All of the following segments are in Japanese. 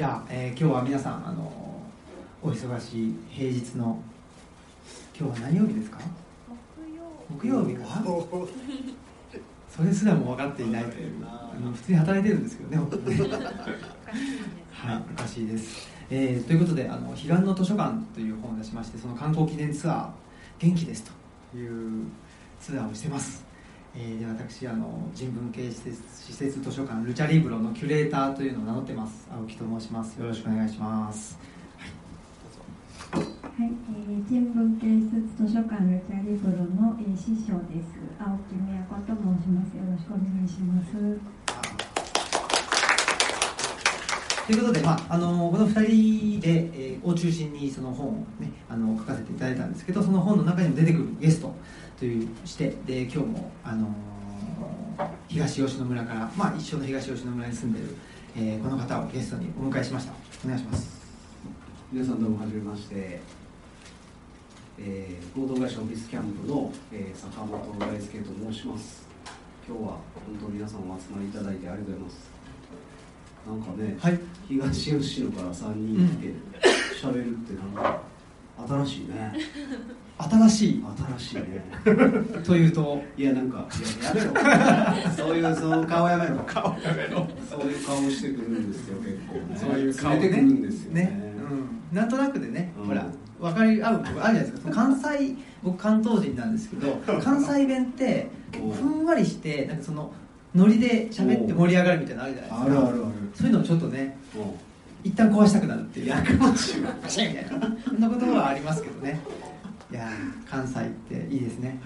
じゃあ、えー、今日は皆さんあのお忙しい平日の今日は何曜日ですか？木曜。日か。な それすらも分かっていないというあの普通に働いてるんですけどねはいおかしいです、えーということであの「彼岸の図書館」という本を出しましてその観光記念ツアー「元気です」というツアーをしてますえーで私あの人文系施設施設図書館ルチャリブロのキュレーターというのを名乗ってます青木と申しますよろしくお願いしますはい、えー、人文系施設図書館ルチャリブロの、えー、師匠です。青木美也子と申します。よろしくお願いします。ということで、まあ、あのこの2人で、えーを中心にその本を、ね、あの書かせていただいたんですけどその本の中にも出てくるゲストというしてで今日も、あの東吉野村から、まあ、一緒の東吉野村に住んでる、えーこの方をゲストにお迎えしました。お願いします。皆さんどうもはじめまして、えー、合同会社オフィスキャンプの、えー坂本大輔と申します。今日は本当皆さんお集まりいただいてありがとうございます。なんかね、はい。東吉野から3人来て喋、るってなんか新しいね。新しい。新しいね。というと？いやなんかいややめろ。そういうその顔やめろ。顔やめろ。そういう顔してくるんですよ結構ね。そういう顔連れてくるんですよね。ね、うん、なんとなくでね、うん。ほら分かり合うとこあるじゃないですか。関西僕関東人なんですけど関西弁ってふんわりしてなんかそのノリで喋って盛り上がるみたいなのあるじゃないですか。あるあるある。そういうのをちょっとねも一旦壊したくなるっていう。うやかましいみたいなそんなことはありますけどね。いやー関西っていいですね。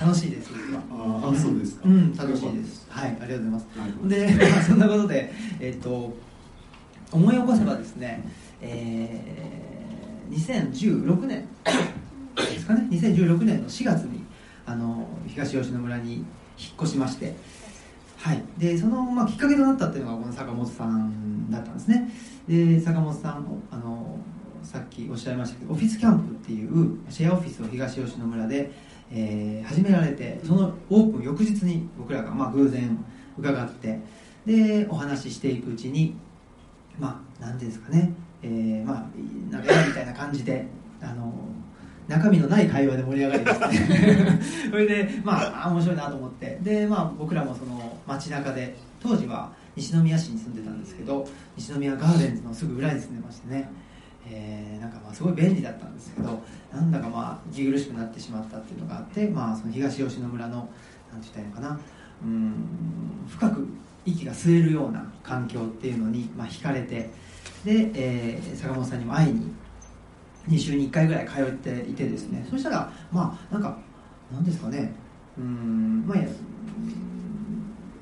楽しいですああそうですか。うん楽しいです。はいありがとうございます。はい。で、まあ、そんなことで、えっと思い起こせばですね、えー、2016年ですかね。2016年の4月にあの東吉野村に引っ越しまして。はい。でその、まあ、きっかけとなったっていうのがこの坂本さんだったんですね。で坂本さんあのさっきおっしゃいましたけどオフィスキャンプっていうシェアオフィスを東吉野村で、えー始められてそのオープン翌日に僕らがまあ偶然伺ってでお話ししていくうちにまあ何ていうんですかね、えーまあ鍋屋みたいな感じであの中身のない会話で盛り上がりですね。それでまああ面白いなと思って。でまあ僕らもその街中で当時は西宮市に住んでたんですけど西宮ガーデンズのすぐ裏に住んでましてね。えーなんかまあすごい便利だったんですけどなんだかまあ息苦しくなってしまったっていうのがあって、まあ、その東吉野村のなんて言ったらいいのかな。うん深く息が吸えるような環境っていうのに、まあ、惹かれて。で、えー坂本さんにも会いに2週に1回ぐらい通っていてですね。そしたらまあなんかなんですかね。うんまあいや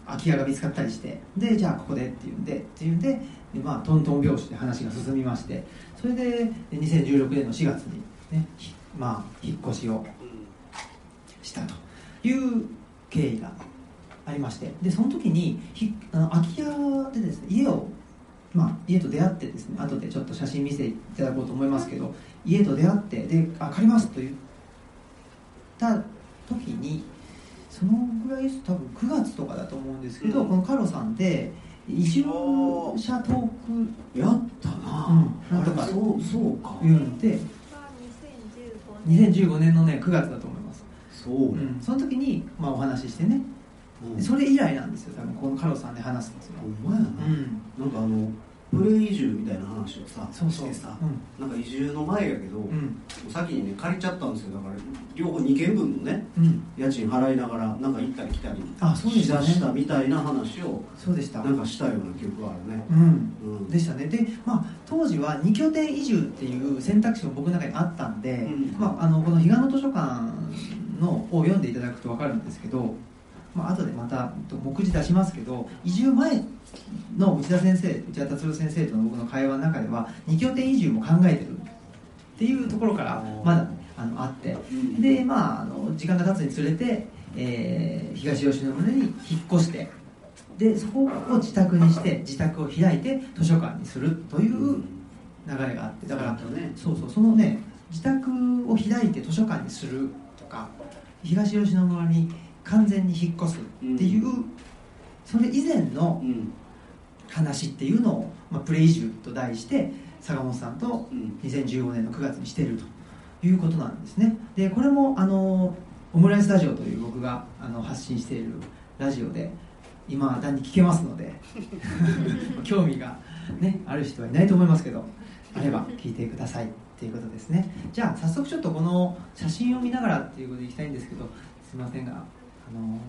空き家が見つかったりしてでじゃあここでっていうんでっていうんでまあトントン拍子で話が進みましてそれで2016年の4月にねまあ引っ越しをしたという経緯がありましてでその時にひあの空き家でですね家を、まあ、家と出会ってですね後でちょっと写真見せていただこうと思いますけど家と出会ってで「あ借ります」と言った時にそのぐらい多分9月とかだと思うんですけど、うん。このカロさんで移住者トークやったな、うん。なんとかそうそうか、いうんで2015年のね9月だと思います、そううね、ん、その時に、まあ、お話ししてね。うん。でそれ以来なんですよ多分このカロさんで話すんですよ、ほんまやな、うん。なんかあのプレ移住みたいな話をさしてさ、うん。なんか移住の前やけど、うん。先にね借りちゃったんですよ。だから両方2軒分のねうん。家賃払いながらなんか行ったり来たり。あそうでしたね。したみたいな話をそうでした。なんかしたような記憶があるね。うん。うん。でしたね。で、まあ、当時は2拠点移住っていう選択肢も僕の中にあったんで、うん。まあ、あのこの彼岸の図書館のを読んでいただくと分かるんですけど、まあ後でまた目次出しますけど移住前の内田先生内田達郎先生との僕の会話の中では2拠点移住も考えてるっていうところからまだあのあってうんでまああの時間が経つにつれて、えー東吉野村に引っ越してでそこを自宅にして自宅を開いて図書館にするという流れがあってだからそうだね。そうそうそのね自宅を開いて図書館にするとか東吉野村に完全に引っ越すっていう、それ以前のうん話っていうのを、まあ、プレイジュと題して坂本さんと2015年の9月にしているということなんですね。でこれもあのオムライスラジオという僕があの発信しているラジオで今単に聞けますので 興味が、ね、ある人はいないと思いますけどあれば聞いてくださいっていうことですね。じゃあ早速ちょっとこの写真を見ながらっていうことでいきたいんですけどすみませんがあのー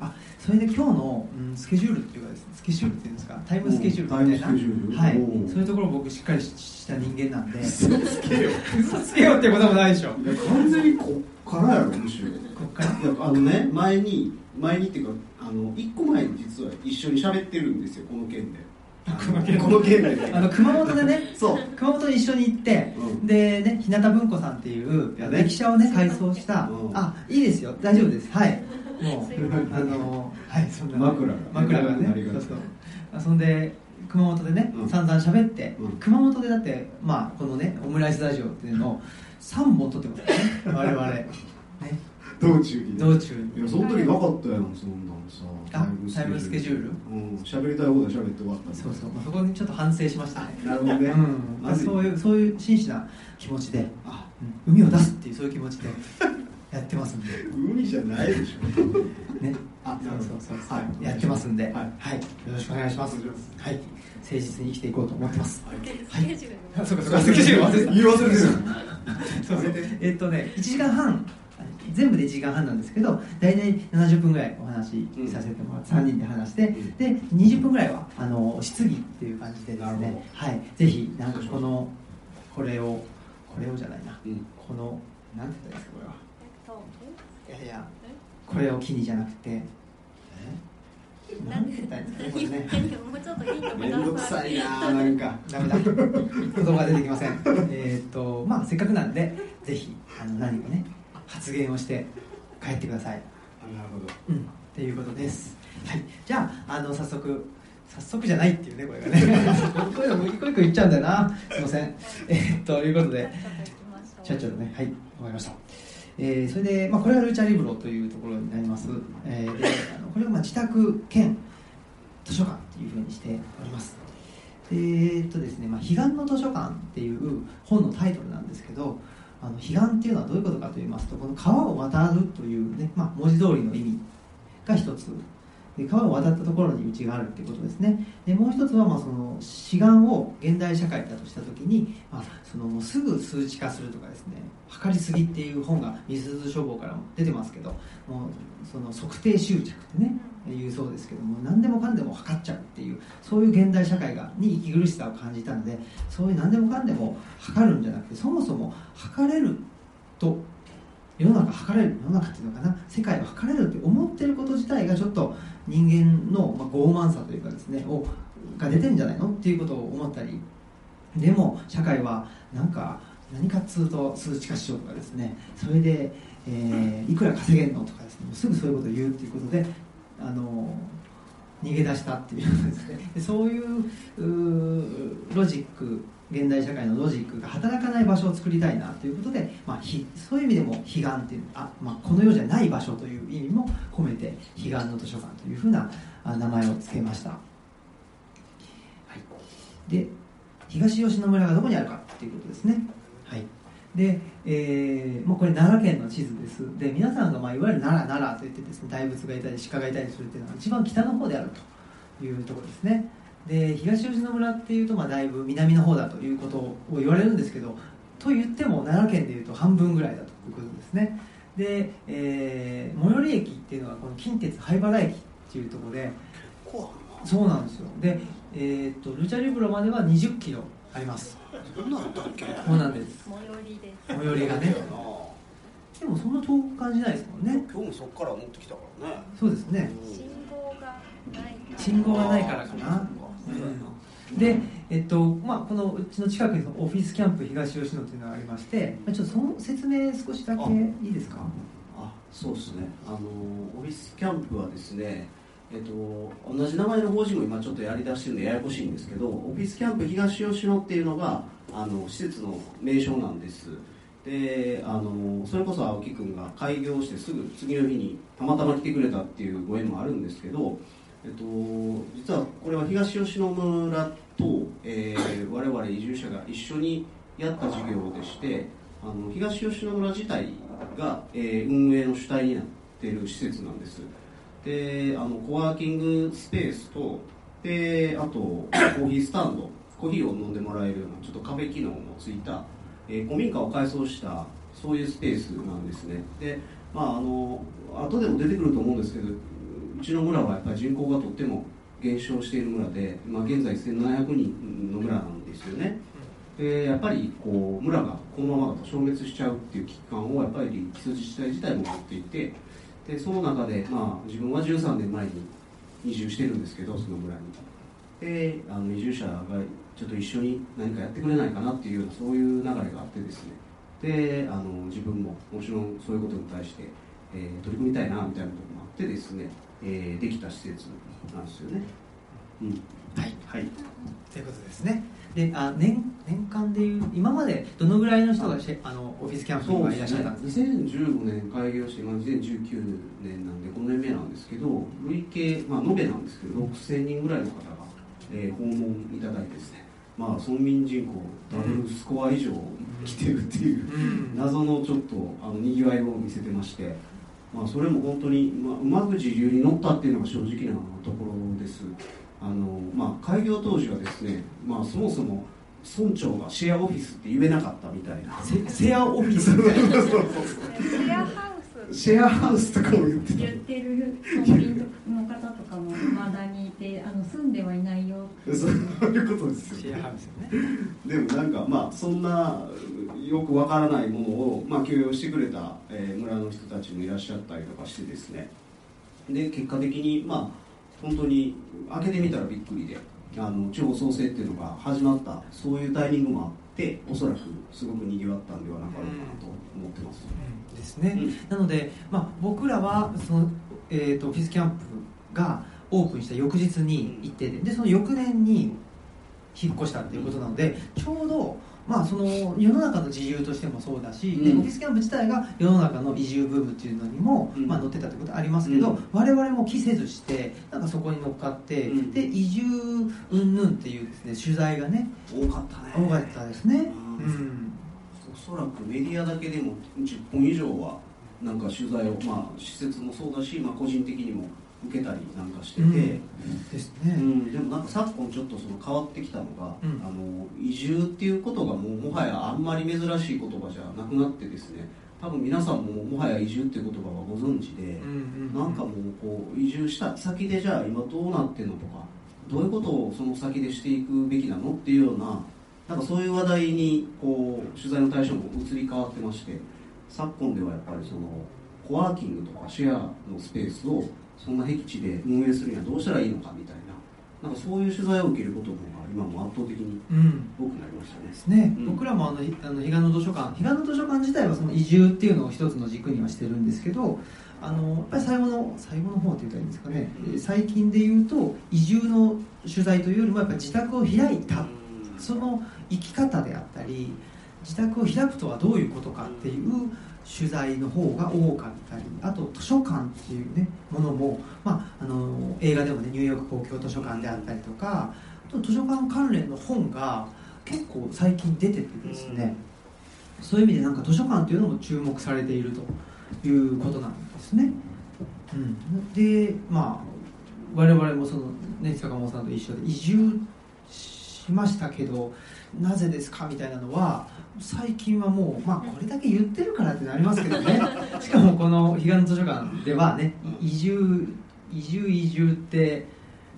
あそれで今日の、うん、スケジュールっていうかですねスケジュールっていうんですかタイムスケジュールみたいな、はい、そういうところ僕しっかりした人間なんで。嘘つけよ。嘘つけよってこともないでしょ。いや完全にこっからやろむしろ。こっから？いやあのね前に前にっていうかあの1個前に実は一緒に喋ってるんですよこの件でこの件この件で、ね、あの熊本でねそう。熊本に一緒に行って、うん。でね日向文庫さんっていう駅舎をね改装した、うん。あいいですよ。大丈夫です。はい。もう あのはいそんな。枕が枕がねありがとうそうそう。あそんで熊本でね、うん。散々喋って、うん。熊本でだってまあこのねオムライスラジオっていうのを3本撮ってますよね我々。ね。道中にね。道中に。いやその時なかったやんそんなんさあタイムスケジュール？うん喋りたいことは喋って終わったそうそう、まあ、そこにちょっと反省しましたね。なるほどね、うん、そういうそういう真摯な気持ちで、あ。うん。海を出すっていうそういう気持ちでやってますんで。海じゃないでしょ。ね。あそうそうそう。そう、はい。やってますんで、はい。よろしくお願いします。お願いします。はい。誠実に生きていこうと思ってます。はい。スケジュールあそうかそうか。スケジュール忘れてた。言い忘れてる。そうそう。えっとね1時間半全部で1時間半なんですけど大体70分ぐらいお話しさせてもらって、3人で話して、ん。で20分ぐらいはあの質疑っていう感じでですねはい。ぜひなんかこのこれをこれをじゃないな、うん。このなんて言ったらいいですかこれは。えっといやいやこれを機にじゃなくてえ？なんて言ったらいいんですかね。これね。ち めんどくさいななんかダメだ言葉が出てきません。えーっとまあせっかくなんでぜひあの何かね発言をして帰ってください。あなるほど。うん。っていうことです。はい。じゃああの早速早速じゃないっていうねこれがね。こういうのも一個一個言っちゃうんだよな。すいません。えー、ということでちゃっちゃとねはい。わかりました。えーそれで、まあ、これがルチャリブロというところになります、えーであのこれがまあ自宅兼図書館というふうにしております。でえーっとですね、まあ、彼岸の図書館っていう本のタイトルなんですけどあの彼岸っていうのはどういうことかと言いますとこの川を渡るというね、まあ、文字通りの意味が一つで川を渡ったところに家があるっていうことですね。でもう一つはまあその志願を現代社会だとした時に、まあ、そのすぐ数値化するとかですね測りすぎっていう本が美鈴書房からも出てますけどもうその測定執着ってね言うそうですけども何でもかんでも測っちゃうっていうそういう現代社会がに息苦しさを感じたのでそういう何でもかんでも測るんじゃなくてそもそも測れると世の中測れる世の中っていうのかな世界を測れるって思ってること自体がちょっと人間の、ま、傲慢さというかですねをが出てんじゃないのっていうことを思ったりでも社会はなんか何かっつうと数値化しようとかですねそれで、えーいくら稼げんのとかですねすぐそういうことを言うっていうことであの逃げ出したっていうですね。そういううロジック現代社会のロジックが働かない場所を作りたいなということで、まあ、ひそういう意味でも彼岸っていうあ、まあ、この世じゃない場所という意味も込めて彼岸の図書館というふうな名前を付けました、はい、で東吉野村がどこにあるかっていうことですね。はい。で、えーもうこれ奈良県の地図です。で皆さんが、まあ、いわゆる奈良奈良といってですね大仏がいたり鹿がいたりするっていうのは一番北の方であるというところですね。で東吉野村っていうと、まあ、だいぶ南の方だということを言われるんですけどと言っても奈良県でいうと半分ぐらいだということですね。で、えー最寄り駅っていうのはこの近鉄灰原駅っていうところでそうなんですよ。で、えー、とルチャリブロまでは20キロあります。どんなんだっけ？そうなんです。最寄りです。最寄りがね。でもそんな遠く感じないですもんね。今日もそこから乗ってきたからね。そうですね。信号がない信号がないからかな、うんで、えっとまあ、このうちの近くにそのオフィスキャンプ東吉野というのがありましてまあちょっとその説明少しだけあ。いいですか？あそうですね。あのオフィスキャンプはですねえっと、同じ名前の法人も今ちょっとやりだしてるんでややこしいんですけどオフィスキャンプ東吉野っていうのがあの施設の名称なんです。であのそれこそ青木君が開業してすぐ次の日にたまたま来てくれたっていうご縁もあるんですけどえっと、実はこれは東吉野村と、えー、我々移住者が一緒にやった事業でしてあの東吉野村自体が、えー、運営の主体になっている施設なんです。であのコワーキングスペースとであとコーヒースタンドコーヒーを飲んでもらえるようなちょっとカフェ機能もついた、えー、古民家を改装したそういうスペースなんですね。でまああの後でも出てくると思うんですけどちの村はやっぱり人口がとっても減少している村で、まあ、現在1700人の村なんですよね。でやっぱりこう村がこのままだと消滅しちゃうっていう危機感をやっぱり基礎自治体自体も持っていてでその中で、まあ、自分は13年前に移住してるんですけどその村に。であの移住者がちょっと一緒に何かやってくれないかなっていうようなそういう流れがあってですね。であの自分ももちろんそういうことに対して、えー、取り組みたいなみたいなところもあってですね、えー、できた施設なんですよね。うん、はい、はい、ということですね。であ年年間でいう今までどのぐらいの人があのオフィスキャンプにいらっしゃったんですか、ね、2015年開業して今2019年なんで5年目なんですけど累計、まあ、延べなんですけど6000人ぐらいの方が、えー、訪問いただいてですね。まあ、村民人口ダブルスコア以上来てるっていう謎のちょっとあのにぎわいを見せてまして、まあ、それも本当に、まあ、うまく自流に乗ったっていうのが正直なところです。あのまあ、開業当時はですね、まあ、そもそも村長がシェアオフィスって言えなかったみたいな。シェアオフィスみたいな。シェアハウス。とかも言ってた。言ってる。村民の方と。かもまだにいてあの住んではいないよ。そういうことですよ、ね。でもなんかまあそんなよくわからないものを、まあ、許容してくれた、えー、村の人たちもいらっしゃったりとかしてですね。で結果的にまあ本当に開けてみたらびっくりであの地方創生っていうのが始まったそういうタイミングもあっておそらくすごくにぎわったんではなかろうかなと思ってます、うん、ですね、うん、なので、まあ、僕らはその、えーと、オフィスキャンプがオープンした翌日に行ってでその翌年に引っ越したっていうことなのでちょうどまあ、その世の中の自由としてもそうだし、うん、でオフィスキャンプ自体が世の中の移住ブームっていうのにも、うん、まあ、乗ってたってことありますけど、うん、我々も期せずしてなんかそこに乗っかって、うん、で移住云々っていうですね取材がね多かったね。多かったですね、うん、おそらくメディアだけでも10本以上はなんか取材を、まあ、施設もそうだし、まあ、個人的にも受けたりなんかしてて、うん、ですね、うん、でもなんか昨今ちょっとその変わってきたのが、うん、あの移住っていうことがもうもはやあんまり珍しい言葉じゃなくなってですね。多分皆さんももはや移住っていう言葉はご存知で、うんうん、なんかもうこう移住した先でじゃあ今どうなってんのとかどういうことをその先でしていくべきなのっていうようななんかそういう話題にこう取材の対象も移り変わってまして昨今ではやっぱりそのコワーキングとかシェアのスペースをそんな僻地で運営するにはどうしたらいいのかみたいななんかそういう取材を受けることも今も圧倒的に多くなりましたね。ですね、うん、僕らもあのあの彼岸の図書館彼岸の図書館自体はその移住っていうのを一つの軸にはしてるんですけどあのやっぱり最後の最後の方って言ったらいいんですかね、うん、最近で言うと移住の取材というよりもやっぱ自宅を開いた、その生き方であったり自宅を開くとはどういうことかっていう取材の方が多かったりあと図書館っていうねものも、まあ、あの映画でもねニューヨーク公共図書館であったりとかあと図書館関連の本が結構最近出ててですね、そういう意味でなんか図書館っていうのも注目されているということなんですね。うん、でまあ我々もそのね坂本さんと一緒で移住しましたけどなぜですかみたいなのは最近はもう、まあ、これだけ言ってるからってなりますけどね。しかもこの彼岸図書館ではね移住移住移住って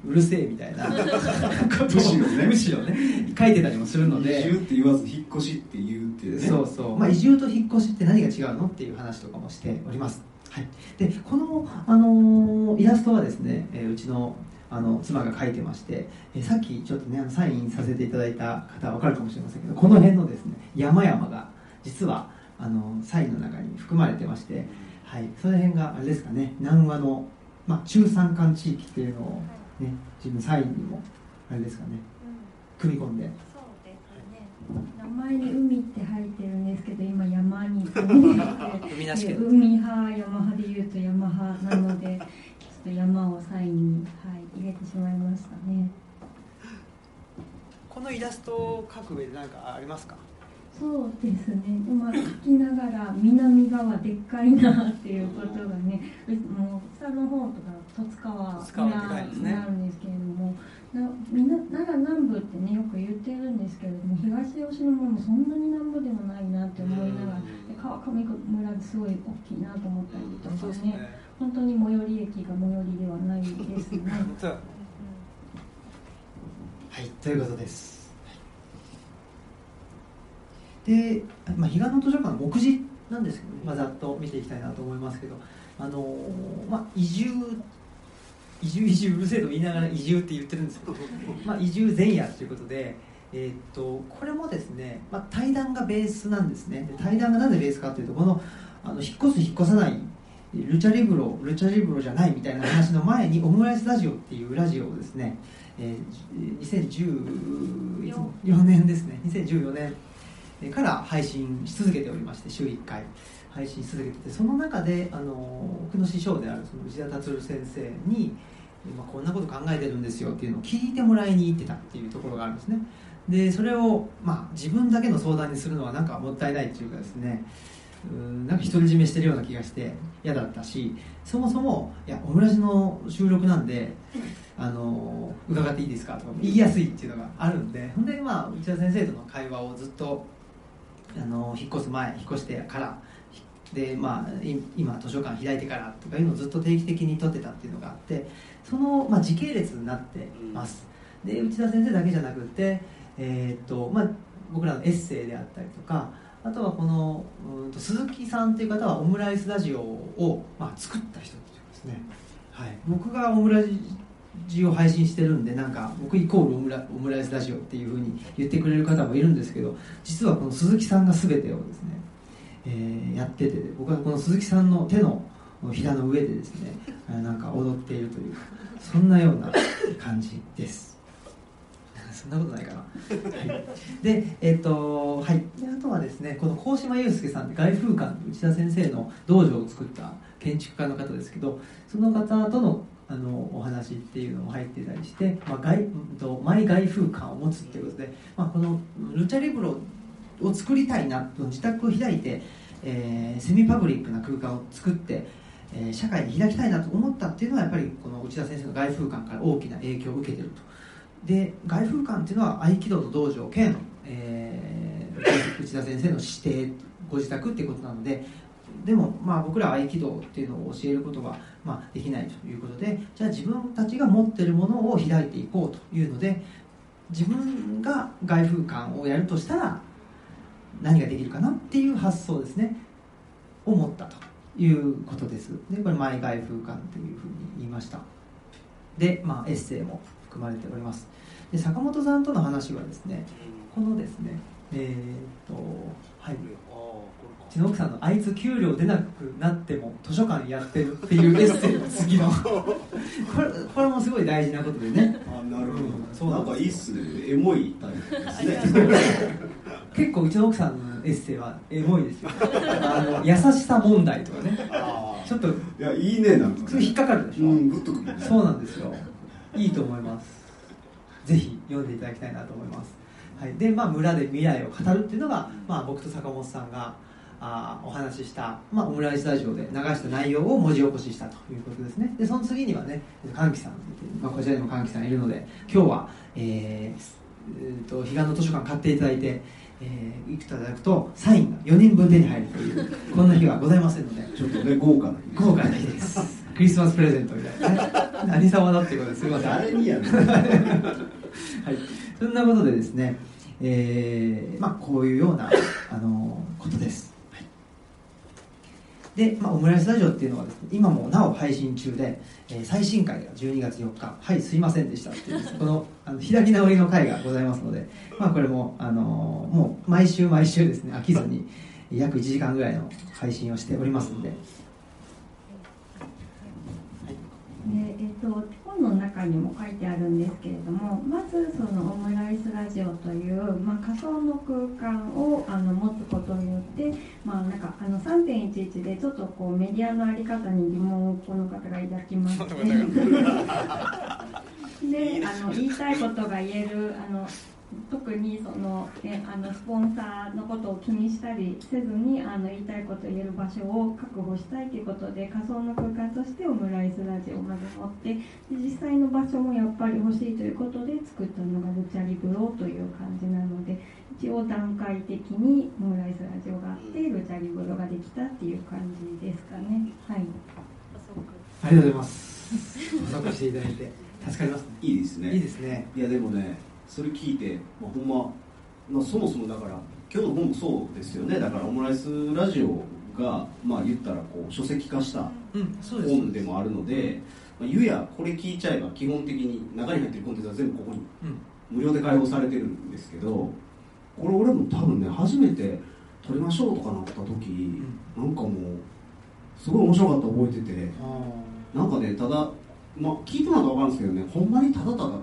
うるせえみたいな。むしろね。むしろね書いてたりもするので。移住って言わず引っ越しって言うっていうね。そうそう、まあ、移住と引っ越しって何が違うのっていう話とかもしております、はい、でこの、あのー、イラストはですね、えー、うちのあの妻が書いてまして、えさっきちょっとねサインさせていただいた方は分かるかもしれませんけどこの辺のですね山々が実はあのサインの中に含まれてまして、はい、その辺があれですかね南和の、まあ、中山間地域っていうのを、ね、自分サインにもあれですかね、組み込んで。名前に海って入ってるんですけど今山に。海なし海派山派でいうと山派なのでちょっと山をサインに、はい、入れてしまいましたね。このイラストを描く上で何かありますか？そうですね、まあ、書きながら南側でっかいなっていうことがねもう下の方とか十津川になるんですけれどもなみな奈良南部ってねよく言ってるんですけれども東吉野村もそんなに南部ではないなって思いながらで川上村ですごい大きいなと思ったりとかね本当に最寄り駅が最寄りではないですね。はいということです。で、まあ、彼岸の図書館の目次なんですけど、ね、まあ、ざっと見ていきたいなと思いますけど、あのまあ、移住移住移住うるせえと言いながら移住って言ってるんですけど、まあ、移住前夜ということで、えー、っとこれもですね、まあ、対談がベースなんですね。で対談がなぜベースかというとこのあの引っ越す引っ越さないルチャリブロルチャリブロじゃないみたいな話の前にオムライスラジオっていうラジオをですね、えー、2014年ですね。2014年から配信し続けておりまして週1回。配信し続けててその中であの僕の師匠であるその内田達先生に、まあ、こんなこと考えてるんですよっていうのを聞いてもらいに行ってたっていうところがあるんですね。でそれを、まあ、自分だけの相談にするのはなんかもったいないっていうかですねうんなんか独り占めしてるような気がして嫌だったしそもそも「いやオムラジの収録なんであの伺っていいですか?」とか言いやすいっていうのがあるんでほんでまあ内田先生との会話をずっとあの引っ越す前引っ越してからで、まあ、今図書館開いてからとかいうのをずっと定期的に取ってたっていうのがあってその、まあ、時系列になってます、で内田先生だけじゃなくて、えー、っとまあ、僕らのエッセイであったりとかあとはこのうんと鈴木さんという方はオムライスラジオを、まあ、作った人ですね、はい、僕がオムラジオ配信してるんでなんか僕イコールオムラオムライスラジオっていうふうに言ってくれる方もいるんですけど実はこの鈴木さんが全てをですね、えー、やってて僕はこの鈴木さんの手のひらの上でですねなんか踊っているというそんなような感じです。そんなことないかな。はい、で、えっ、ー、と、はい。あとはですね、この鴻島祐介さんって外風館内田先生の道場を作った建築家の方ですけど、その方とのあのお話っていうのも入ってたりして、まあ、外とマイ外風館を持つっていうことで、まあ、このルチャリブロを作りたいなと自宅を開いて、えー、セミパブリックな空間を作って、えー、社会に開きたいなと思ったっていうのはやっぱりこの内田先生の外風館から大きな影響を受けてるとで外風館っていうのは合気道の道場兼、えー、内田先生の指定ご自宅っていうことなのででもまあ僕ら合気道っていうのを教えることはまあできないということでじゃあ自分たちが持ってるものを開いていこうというので自分が外風館をやるとしたら何ができるかなっていう発想ですねを持ったということです。でこれ前外風館というふうに言いました。で、まあ、エッセイも含まれております。で坂本さんとの話はですねこのですねえー、っとはい。うちの奥さんのあいつ給料出なくなっても図書館やってるっていうエッセイの次の。これこれもすごい大事なことでね。あなるほど、うん、そうなんかいいっすね。エモいタイプですね。結構うちの奥さんのエッセイはエモいですよ。あの優しさ問題とかね。ちょっといやいいねなんか、ね、引っかかるでしょ、うん、グッとくる、ね、そうなんですよ。いいと思います。ぜひ読んでいただきたいなと思います、はい、で、まあ、村で未来を語るっていうのが、まあ、僕と坂本さんがあお話しした、まあ、オムライスタジオで流した内容を文字起こししたということですね。でその次にはね歓喜さん、まあ、こちらにも歓喜さんいるので今日は、えー、えー、と彼岸の図書館買っていただいてえー、行くいただくとサインが4人分手に入るというこんな日はございませんのでちょっとね豪華な日豪華な日です。クリスマスプレゼントみたいな。何様だっていうことですすみません。誰にやる はい、そんなことでですね、えーまあ、こういうようなあのことです、はい、で、まあ、オムライスラジオっていうのはです、ね、今もなお配信中で、えー、最新回が12月4日はいすいませんでしたっていう このあの開き直りの回がございますので、まあ、これも、あのもう毎週毎週ですね飽きずに約1時間ぐらいの配信をしておりますので。でえーと、本の中にも書いてあるんですけれどもまずそのオムライスラジオという、まあ、仮想の空間をあの持つことによって、まあ、なんかあの3.11でちょっとこうメディアの在り方に疑問をこの方が抱きまして。であの言いたいことが言えるあの特にその、ね、あのスポンサーのことを気にしたりせずにあの言いたいことを言える場所を確保したいということで仮想の空間としてオムライスラジオをまず持ってで実際の場所もやっぱり欲しいということで作ったのがルチャリブロという感じなので一応段階的にオムライスラジオがあってルチャリブロができたっていう感じですかね。はい。ありがとうございます。補足していただいて助かりますね。いいですね。いいですね。いやでもねそれ聞いて、まあ、ほんま、まあ、そもそもだから今日の本もそうですよね。だからオムライスラジオがまあ言ったらこう書籍化した本でもあるので、まあ、ゆやこれ聞いちゃえば基本的に中に入ってるコンテンツは全部ここにうん。無料で開放されてるんですけどこれ俺も多分ね初めて撮りましょうとかなった時、なんかもうすごい面白かった覚えててあなんかねただまあ聞いてもらったら分かるんですけどねほんまにただただもう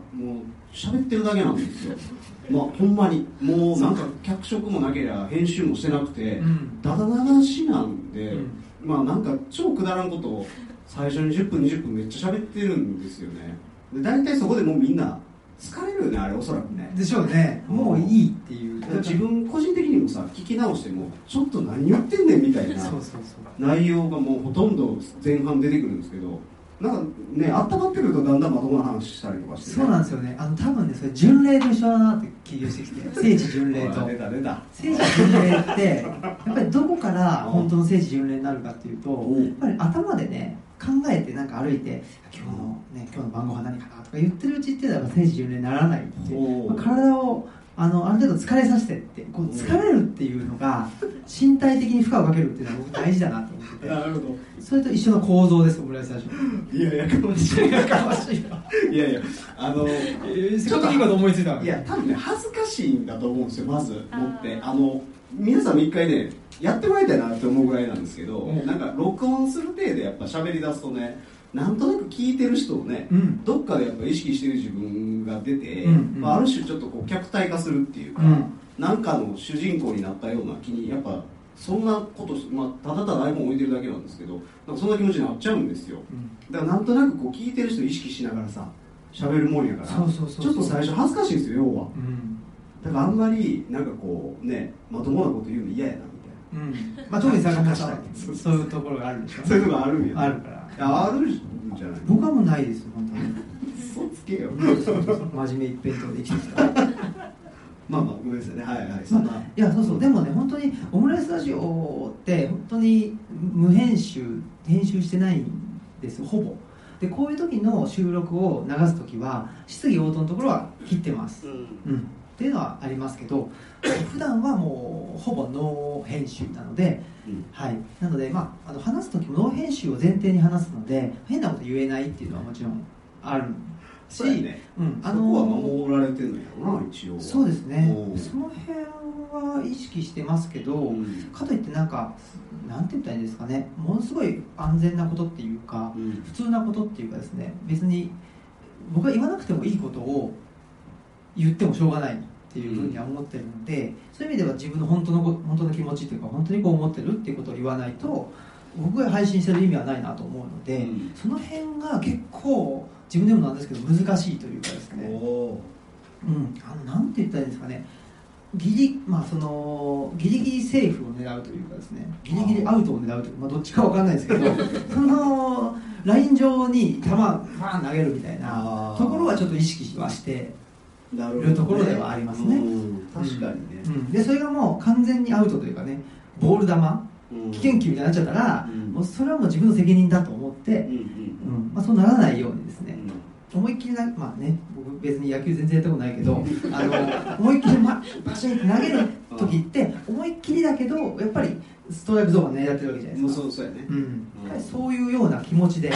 喋ってるだけなんですよ。まあほんまにもうなんか脚色もなけりゃ編集もしてなくて、ーうん。だだ流しなんで、うん。まあなんか超くだらんことを最初に10分20分めっちゃ喋ってるんですよね。で大体そこでもうみんな疲れるよねあれおそらくね。でしょうね。もういいっていう。自分個人的にもさ聞き直してもちょっと何言ってんねんみたいな内容がもうほとんど前半出てくるんですけどなんかね温まってくるとだんだんまともな話したりとかして、そうなんですよね。あの多分ねそれ巡礼と一緒だなって気がしてきて聖地巡礼と。あ出た出た。聖地巡礼ってやっぱりどこから本当の聖地巡礼になるかっていうとやっぱり頭でね考えてなんか歩いて今日のね今日の晩ご飯何かなとか言ってるうちっていうのは聖地巡礼にならないっていう。おまあ体をあのある程度疲れさせてってこう疲れるっていうのが身体的に負荷をかけるっていうのは僕大事だなと思ってて。なるほそれと一緒の構造ですオムライス最初。どいやいやかもしいかましいわいやいやあのちょっといいこと思いついたわいや多分ね恥ずかしいんだと思うんですよまず持って。あの皆さんも一回ねやってもらいたいなって思うぐらいなんですけど、うん。なんか録音する程度やっぱ喋り出すとねなんとなく聞いてる人をね、うん。どっかでやっぱ意識してる自分が出て、うんうん。まあ、ある種ちょっとこう客体化するっていうか、うん。なんかの主人公になったような気にやっぱそんなこと、まあ、ただただ iPhone 置いてるだけなんですけどなんかそんな気持ちになっちゃうんですよ。だからなんとなくこう聞いてる人意識しながらさ喋るもんやからちょっと最初恥ずかしいんですよ要は。うん。だからあんまりなんかこうねまともなこと言うの嫌やなうん。まあ特に坂本さんはそうそういうところがあるでしょ。なそういうのがあるんや、あるから。いやあるんじゃない。僕はもうないです本当に。嘘つけよ。真面目一辺倒で生きてきた。まあまあごめんなさい。ねはいはい。そんな、いやそうそう。でもね本当にオムライスラジオって本当に無編集編集してないんですよほぼ。でこういう時の収録を流す時は質疑応答のところは切ってます、うん、っていうのはありますけど普段はもうほぼノー編集なので、うん。はい、なので、まあ、あの話す時もノー編集を前提に話すので変なこと言えないっていうのはもちろんあるしそうやね。うん、あのは守られてるのやろな一応は。そうですね。その辺は意識してますけど、うん。かといってなんかなんて言ったらいいんですかね。ものすごい安全なことっていうかうん。普通なことっていうかですね。別に僕は言わなくてもいいことを言ってもしょうがないっていうふうには思ってるので、そういう意味では自分の本当のこ本当の気持ちというか本当にこう思ってるっていうことを言わないと僕が配信してる意味はないなと思うので、うん。その辺が結構自分でもなんですけど難しいというかですね、おうん、あのなんて言ったらいいんですかね。ギリ,、まあ、そのギリギリセーフを狙うというかですね。ギリギリアウトを狙うというか、まあ、どっちかわかんないですけど そのライン上に球バーン投げるみたいなところはちょっと意識はして、いうところではありますね。うん。確かにね、うん、でそれがもう完全にアウトというかねボール球うん。危険球みたいになっちゃったら、うん。もうそれはもう自分の責任だと思って、うんまあ、そうならないようにですね、思いっきりなまあね僕別に野球全然やったことないけど あの思いっきり、ま、バシンって投げる時って思いっきりだけどやっぱりストライクゾーンが狙ってるわけじゃないですか。そうそうやね、うん、やっぱりそういうような気持ちで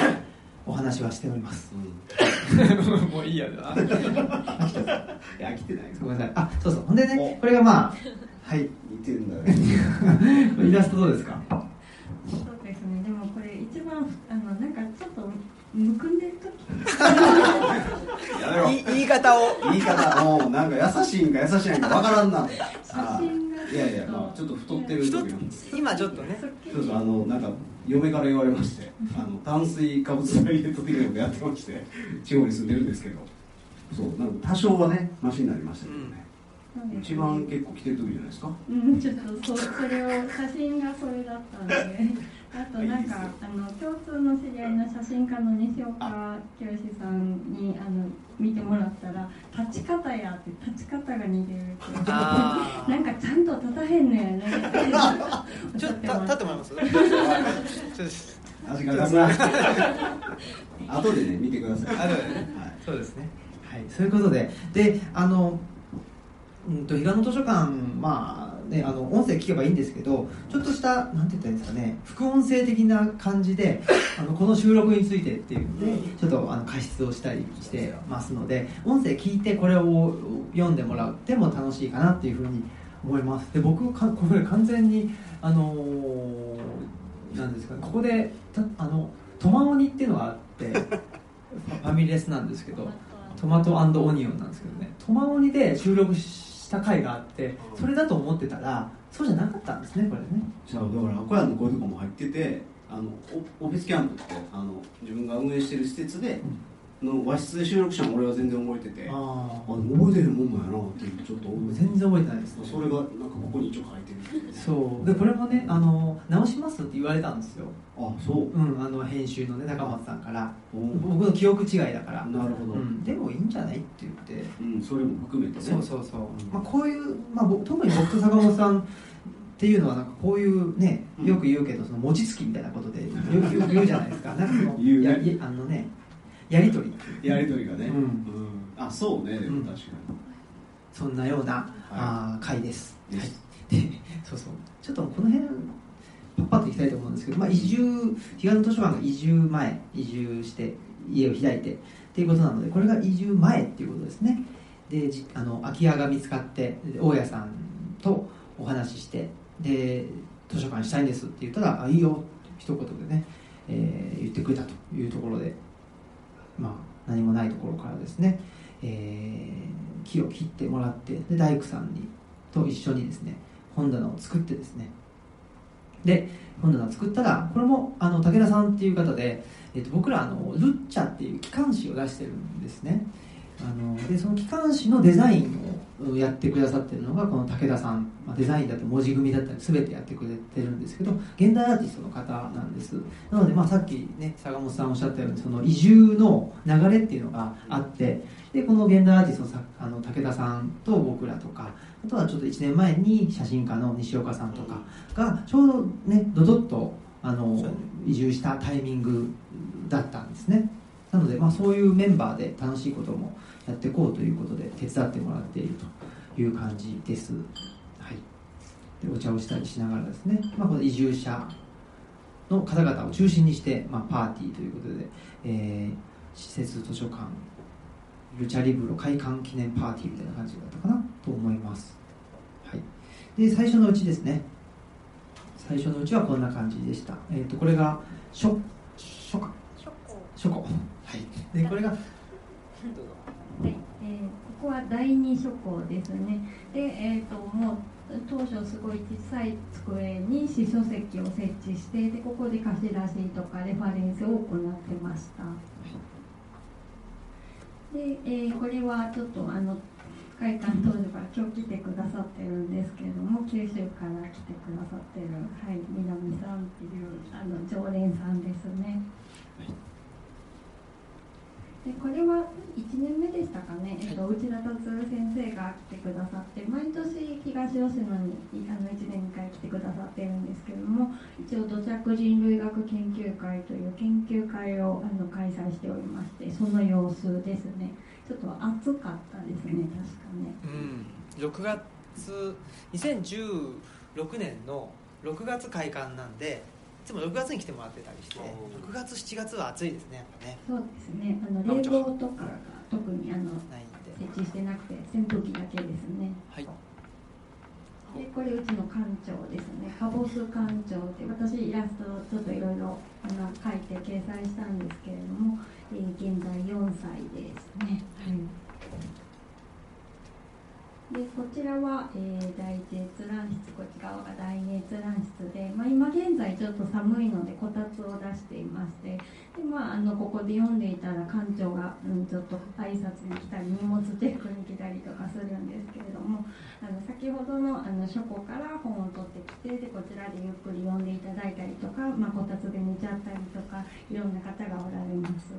お話はしております。もういいやだいや飽きてない。ごめんなさい。あそうそう。ほんでねお。これがまあはい。似てんだね。イラストどうですか？そうですね。でもこれ一番あのなんかちょっとむくんでる時 言い方を。言い方もうなんか優しいんか優しいんかわからんな。いやいやまあちょっと太ってる時なんです今ちょっとね。そうそうあのなんか嫁から言われましてあの炭水化物ダイエット的なことやってまして地方に住んでるんですけどそうなん。か多少はねマシになりましたけどね、そうですね一番結構来てる時じゃないですか？うん、ちょっとそそれを写真がそれだったんで。あとなんかあの共通の知り合いの写真家の西岡清さんにあの見てもらったら立ち方やって立ち方が似てるって なんかちゃんと立たへんのやね ってちょっと立ってもらいます？ちょっと味がなくな後でね見てくださいはいそうですね。はい、そういうことで、で、あの、うんと、彼岸の図書館、まあ、ね、あの、音声聞けばいいんですけど、ちょっとした、なんて言ったらいいんですかね、副音声的な感じで、あの、この収録についてっていうので、ちょっと、あの、加筆をしたりしてますので、音声聞いてこれを読んでもらっても楽しいかなっていうふうに思います。で、僕、かこれ完全に、あのーなんですかね、ここで、たあの、トマオニっていうのがあって、フ ァファミレスなんですけどトマトオニオンなんですけどねトマオニで収録した回があってそれだと思ってたらそうじゃなかったんですねこれね。じゃあだからアコヤの声とかも入っててあのオオフィスキャンプってあの自分が運営してる施設で、の和室で収録したの俺は全然覚えててああ覚えてへんもんなんやなっていうちょっと全然覚えてないですねそれがなんかここに一応書いてる。そう。でこれもねあの直しますって言われたんですよ。あそう。うんあの編集のね高松さんから。お僕の記憶違いだから。なるほど、ううん。ん、でもいいんじゃないって言って。それも含めてね。そうそうそう、ん。まあ、こういう、まあ、僕特に僕と坂本さんっていうのはなんかこういうねよく言うけどその餅つきみたいなことでよく言うじゃないですか。なんかその 言うね。あのねやり取り。やりとりがね、うん。あそうね。でも確かそんなような、あー回です。ではい。す、で そうそう。ちょっとこの辺パッパッといきたいと思うんですけど、まあ、移住彼岸の図書館が移住前移住して家を開いてっていうことなのでこれが移住前っていうことですね。でじあの空き家が見つかってで大家さんとお話ししてで図書館したいんですって言ったら「あいいよ」一言でね、えー言ってくれたというところでまあ何もないところからですね、えー木を切ってもらってで大工さんにと一緒にですね本棚を作ってですね。で本棚を作ったらこれもあの武田さんっていう方で、えっと僕らあのルッチャっていう機関誌を出してるんですね。あのでその機関誌のデザインをやってくださってるのがこの武田さん、まあ、デザインだって文字組みだったり全てやってくれてるんですけど現代アーティストの方なんです。なので、まあ、さっきね坂本さんおっしゃったようにその移住の流れっていうのがあってでこの現代アーティストのさあの武田さんと僕らとかあとはちょっと1年前に写真家の西岡さんとかがちょうどねドドッとあの移住したタイミングだったんですねなので、まあ、そういうメンバーで楽しいこともやっていこうということで手伝ってもらっているという感じです、はい、でお茶をしたりしながらですね、まあ、この移住者の方々を中心にして、まあ、パーティーということで、えー施設図書館ルチャリブロ開館記念パーティーみたいな感じだったかなと思います、はい、で最初のうちですね。最初のうちはこんな感じでした、えー、とこれが初初夏？ショコ初夏はいでこれがはい、えーここは第二書庫ですね。で、えっ、ともう当初すごい小さい机に詩書席を設置して、でここで貸し出しとかレファレンスを行ってました。で、えーこれはちょっとあの開館当時から今日来てくださってるんですけれども、九州から来てくださってるはい南さんっていうあの常連さんですね。でこれは1年目でしたかね、えっと、内田達先生が来てくださって毎年東吉野にあの1年2回来てくださってるんですけれども一応土着人類学研究会という研究会をあの開催しておりましてその様子ですね。ちょっと暑かったですね確かね。うん。6月2016年の6月開館なんでいつも6月に来てもらってたりして6月7月は暑いですねやっぱね。そうですね。あの冷房とかが特にあの設置してなくて扇風機だけですね。はい。でこれうちの館長ですね。カボス館長って私イラストをちょっといろいろあの書いて掲載したんですけれども、えー現在4歳ですね、はいでこちらは、えー、第一閲覧室こっち側が第二閲覧室で、まあ、今現在ちょっと寒いのでこたつを出していましてで、まあ、あのここで読んでいたら館長が、うん、ちょっと挨拶に来たり荷物チェックに来たりとかするんですけれどもあの先ほどのあの書庫から本を取ってきてでこちらでゆっくり読んでいただいたりとか、まあ、こたつで寝ちゃったりとかいろんな方がおられます。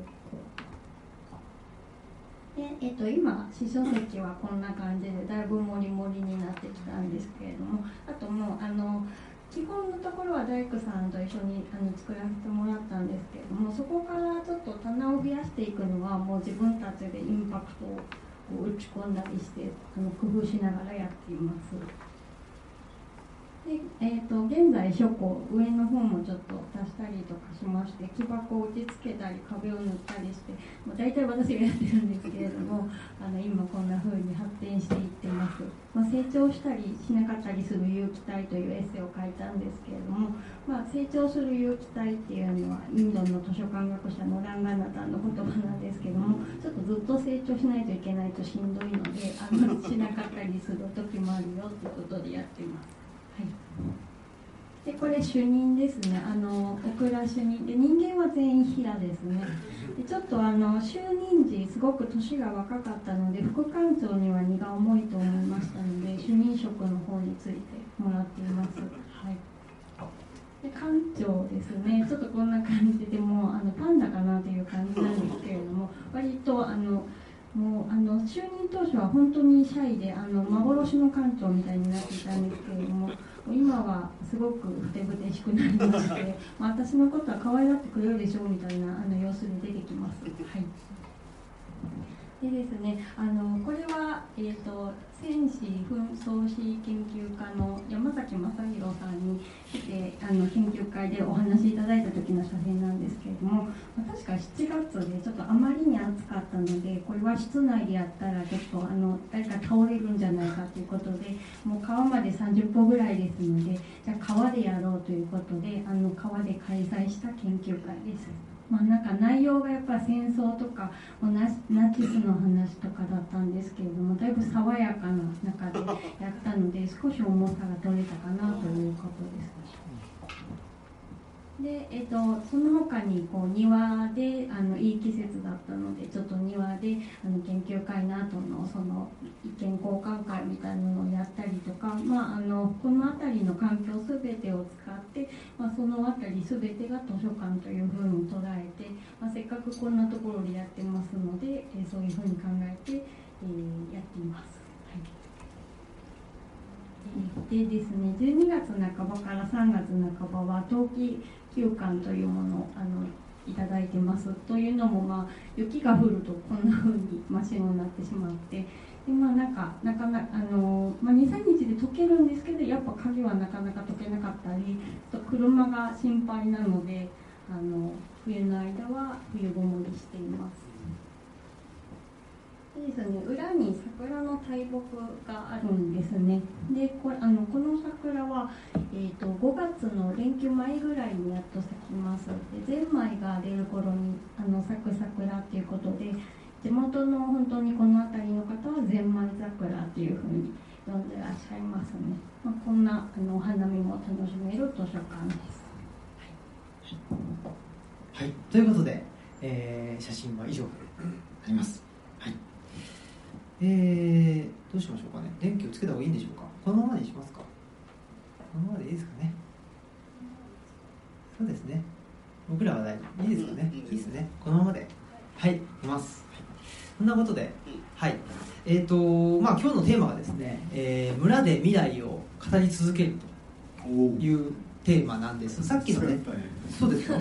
でえっと、今詩書籍はこんな感じでだいぶもりもりになってきたんですけれどもあともうあの基本のところは大工さんと一緒にあの作らせてもらったんですけれどもそこからちょっと棚を増やしていくのはもう自分たちでインパクトを打ち込んだりしてあの工夫しながらやっています。で、えーと、現在書庫上の方もちょっと足したりとかしまして木箱を打ち付けたり壁を塗ったりしてもう大体私がやってるんですけれどもあの今こんな風に発展していってます、まあ、成長したりしなかったりする有機体というエッセイを書いたんですけれども、まあ、成長する有機体っていうのはインドの図書館学者のランガナタンの言葉なんですけどもちょっとずっと成長しないといけないとしんどいのであんまりしなかったりする時もあるよってことでやってます。でこれ主任ですね。あの小倉主任。で人間は全員平ですね。でちょっとあの就任時すごく年が若かったので副館長には荷が重いと思いましたので主任職の方についてもらっています、はい、で館長ですね。ちょっとこんな感じでもうあのパンダかなという感じなんですけれども割とあのもうあの就任当初は本当にシャイであの幻の館長みたいになっていたんですけれども今はすごくふてぶてしくなりまして、まあ、私のことは可愛がってくれるでしょうみたいなあの様子で出てきます。はいでですね、あのこれ、えーと、戦士紛争史研究家の山崎正弘さんに来てあの研究会でお話しいただいた時の写真なんですけれども、確か7月でちょっとあまりに暑かったのでこれは室内でやったらちょっとあの誰か倒れるんじゃないかということでもう川まで30歩ぐらいですのでじゃあ川でやろうということであの川で開催した研究会です。まあ、なんか内容がやっぱ戦争とかナチスの話とかだったんですけれどもだいぶ爽やかな中でやったので少し重さが取れたかなということです。で、えっと、その他にこう庭であのいい季節だったのでちょっと庭であの研究会の後のその意見交換会みたいなのをやったりとか、まあ、あのこの辺りの環境全てを使って、まあ、その辺り全てが図書館というふうに捉えて、まあ、せっかくこんなところでやってますので、えそういうふうに考えて、えー、やっています。でですね、12月半ばから3月半ばは冬季休館というものをあのいただいてますというのも、まあ、雪が降るとこんな風に真っ白になってしまってで、まあ、なんかなかなあの、まあ、23日で溶けるんですけどやっぱ鍵はなかなか溶けなかったりと車が心配なのであの冬の間は冬ごもりしています。ですね、裏に桜の大木があるんですね。で、こあのこの桜は、えーと、5月の連休前ぐらいにやっと咲きます。で、ゼンマイが出る頃にあの咲く桜っていうことで、地元の本当にこの辺りの方はゼンマイ桜っていうふうに呼んでらっしゃいますね。まあ、こんなあのお花見も楽しめる図書館です。はい、はい、ということで、えー、写真は以上になります。えー、どうしましょうかね。電気をつけた方がいいんでしょうか。このままにしますか。このままでいいですかね。そうですね。僕らは大丈夫。いいですかね。いいですね。このままで。はいいます。そんなことではい。えっ、ー、とまあ今日のテーマはですね、えー、村で未来を語り続けるというテーマなんです。さっきのねそうですよ。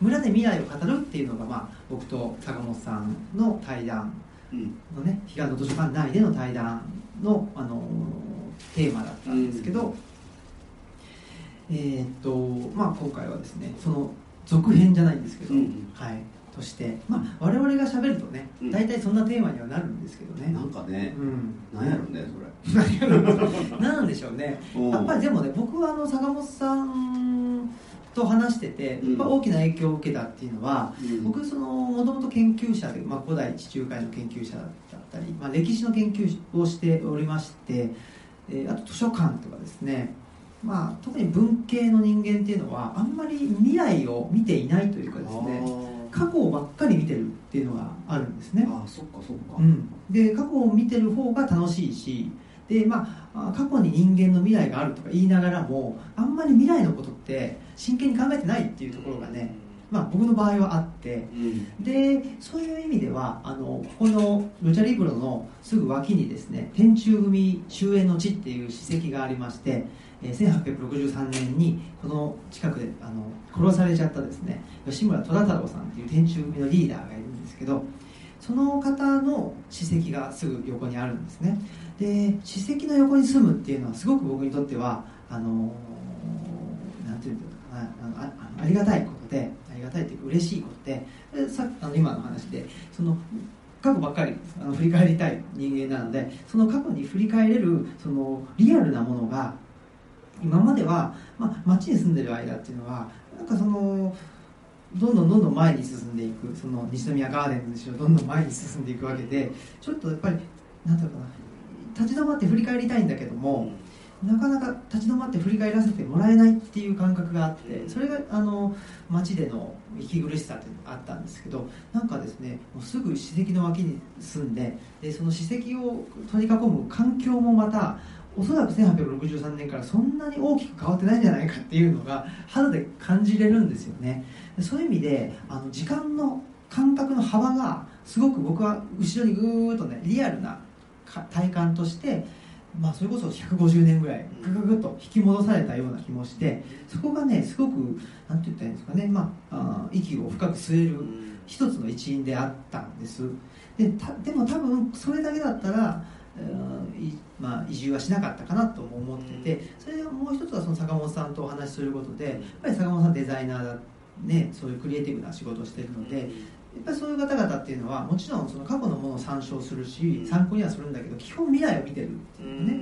村で未来を語るっていうのが、まあ、僕と坂本さんの対談のね彼岸の図書館内での対談の、あのテーマだったんですけど、えー、っとまあ今回はですねその続編じゃないんですけど、はい。として、まあ、我々がしゃべるとね大体そんなテーマにはなるんですけどね、なんかね、うん、なんやろうねそれ。なんでしょうね。やっぱりでもね僕はあの坂本さんと話してて、やっぱ大きな影響を受けたっていうのは、うん、僕そのもともと研究者で、まあ、古代地中海の研究者だったり、まあ、歴史の研究をしておりまして、えーあと図書館とかですね、まあ、特に文系の人間っていうのはあんまり未来を見ていないというかですね過去ばっかり見てるっていうのがあるんですね。ああそっかそっか、うん、で過去を見てる方が楽しいしで、まあ、あ過去に人間の未来があるとか言いながらもあんまり未来のことって真剣に考えてないっていうところがね、まあ、僕の場合はあってうん。でそういう意味ではあのここのルチャリブロのすぐ脇にですね天中組終焉の地っていう史跡がありましてえー1863年にこの近くであの殺されちゃったですね吉村虎太郎さんっていう天中組のリーダーがいるんですけどその方の史跡がすぐ横にあるんですね。で史跡の横に住むっていうのはすごく僕にとってはあのーなんていうんだろうかなあのありがたいことでありがたいっていうか嬉しいことでさあの今の話でその過去ばっかりあの振り返りたい人間なのでその過去に振り返れるそのリアルなものが今までは、まあ、街に住んでる間っていうのはなんかそのどんどんどんどん前に進んでいくその西宮ガーデンズにしろどんどん前に進んでいくわけでちょっとやっぱりなんていうかな立ち止まって振り返りたいんだけどもなかなか立ち止まって振り返らせてもらえないっていう感覚があってそれがあの街での息苦しさってあったんですけどなんかですねもうすぐ史跡の脇に住んででその史跡を取り囲む環境もまたおそらく1863年からそんなに大きく変わってないんじゃないかっていうのが肌で感じれるんですよね。そういう意味であの時間の感覚の幅がすごく僕は後ろにぐーっとねリアルな体感としてまあ、それこそ150年ぐらいぐぐぐっと引き戻されたような気もしてそこがねすごくなんて言ったらいいんですかね、まあ、あ息を深く吸える一つの一因であったんです。でたでも多分それだけだったら、えーまあ、移住はしなかったかなとも思っててそれはもう一つはその坂本さんとお話しすることでやっぱり坂本さんデザイナーだねそういうクリエイティブな仕事をしてるのでっぱりそういう方々っていうのはもちろんその過去のものを参照するし参考にはするんだけど基本未来を見てる。っていうね、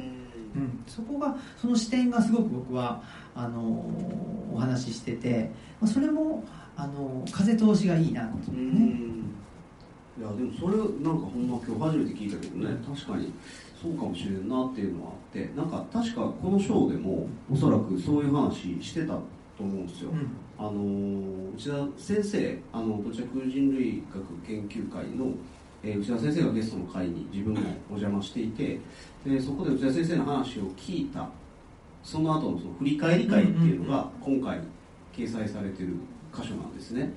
うん、そこがその視点がすごく僕はあのお話ししててまあそれもあの風通しがいいなとうね、ん。いやでもそれなんかほんま今日初めて聞いたけどね。確かに。そうかもしれんなっていうのはあってなんか確かこのショーでもおそらくそういう話してたと思うんですよ、うん。あのー内田先生あの土着人類学研究会の、えー内田先生がゲストの会に自分もお邪魔していてでそこで内田先生の話を聞いた。その後のその振り返り会っていうのが今回掲載されてる箇所なんですね。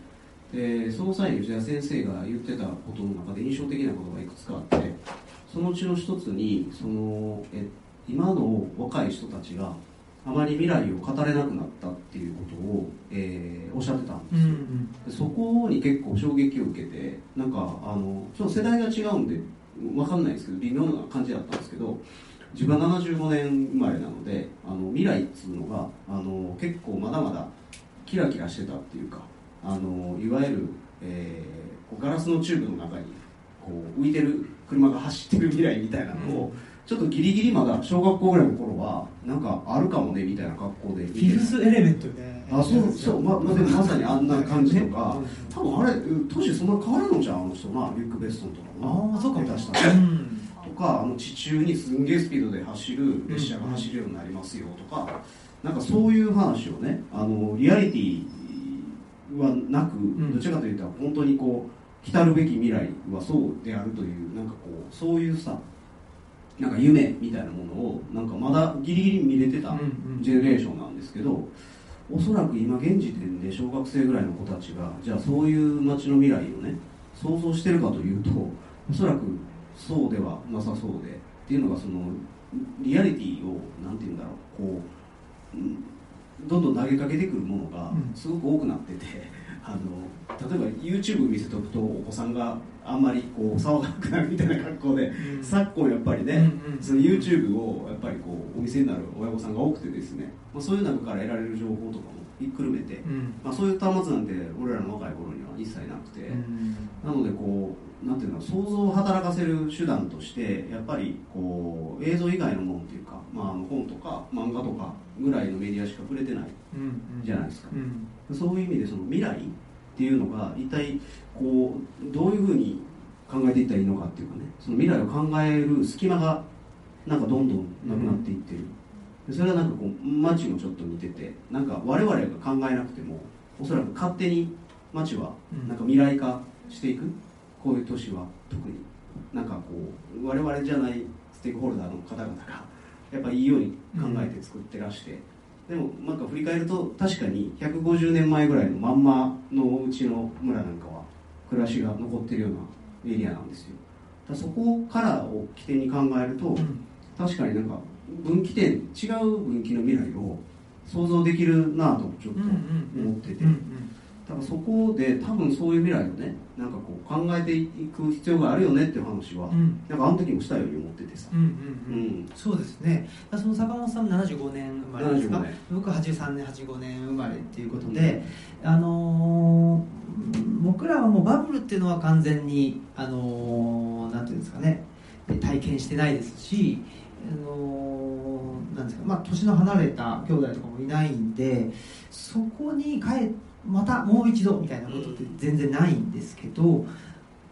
でその際に内田先生が言ってたことの中で印象的なことがいくつかあってそのうちの一つにそのえ今の若い人たちがあまり未来を語れなくなったっていうことを、えーおっしゃってたんですよ、でそこに結構衝撃を受けてなんかあのちょっと世代が違うんで分かんないですけど微妙な感じだったんですけど自分は75年生まれなのであの未来っつうのがあの結構まだまだキラキラしてたっていうかあのいわゆる、えーガラスのチューブの中にこう浮いてる車が走ってる未来みたいなのを、ちょっとギリギリまだ小学校ぐらいの頃はなんかあるかもねみたいな格好でフィフスエレメントであそうそうままでもまさにあんな感じとか。ね多分あれ年そんな変わらんのじゃんあの人なリュック・ベストンとかなああそうかも出したうん。とかあの地中にすんげえスピードで走る列車が走るようになりますよとか、なんかそういう話をねあのリアリティはなく、ん。どちらかというと本当にこう来たるべき未来はそうであるというなんかこうそういうさなんか夢みたいなものをなんかまだギリギリ見れてたうんうん。ジェネレーションなんですけど、おそらく今現時点で小学生ぐらいの子たちがじゃあそういう街の未来をね想像してるかというとおそらくそうではなさそうでっていうのがそのリアリティをなんて言うんだろうこううんどんどん投げかけてくるものがうん。すごく多くなってて、あの例えば YouTube 見せとくとお子さんがあんまりこう騒がなくなるみたいな格好で、うん。昨今やっぱりね、うんうん。その YouTube をやっぱりこうお店になる親御さんが多くてですね、まあ、そういう中から得られる情報とかもひっくるめて、うん。まあ、そういう端末なんて俺らの若い頃には一切なくて、うん。なのでこうなんていうの想像を働かせる手段としてやっぱりこう映像以外のものっていうか、まあ、あの本とか漫画とかぐらいのメディアしか触れてないうん。じゃないですか。うん。そういう意味でその未来っていうのが一体こうどういうふうに考えていったらいいのかっていうかねその未来を考える隙間がなんかどんどんなくなっていってる、でそれはなんかこう街もちょっと似ててなんか我々が考えなくてもおそらく勝手に街はなんか未来化していくこういう都市は特に。なんかこう我々じゃないステークホルダーの方々がやっぱいいように考えて作ってらして、でもなんか振り返ると確かに150年前ぐらいのまんまのうちの村なんかは暮らしが残ってるようなエリアなんですよ。だそこからを起点に考えると、確かになんか分岐点違う分岐の未来を想像できるなとちょっと思ってて、だからそこで多分そういう未来をねなんかこう考えていく必要があるよねっていう話は、うん。なんかあの時もしたように思っててさ、うんうんうん。うんそうですね。その坂本さんも75年生まれですか？75年。僕83年85年生まれっていうことで、あのー僕らはもうバブルっていうのは完全にあのーなんていうんですかね。体験してないですしあのーなんですか？まあ年の離れた兄弟とかもいないんでそこに帰っまたもう一度みたいなことって全然ないんですけど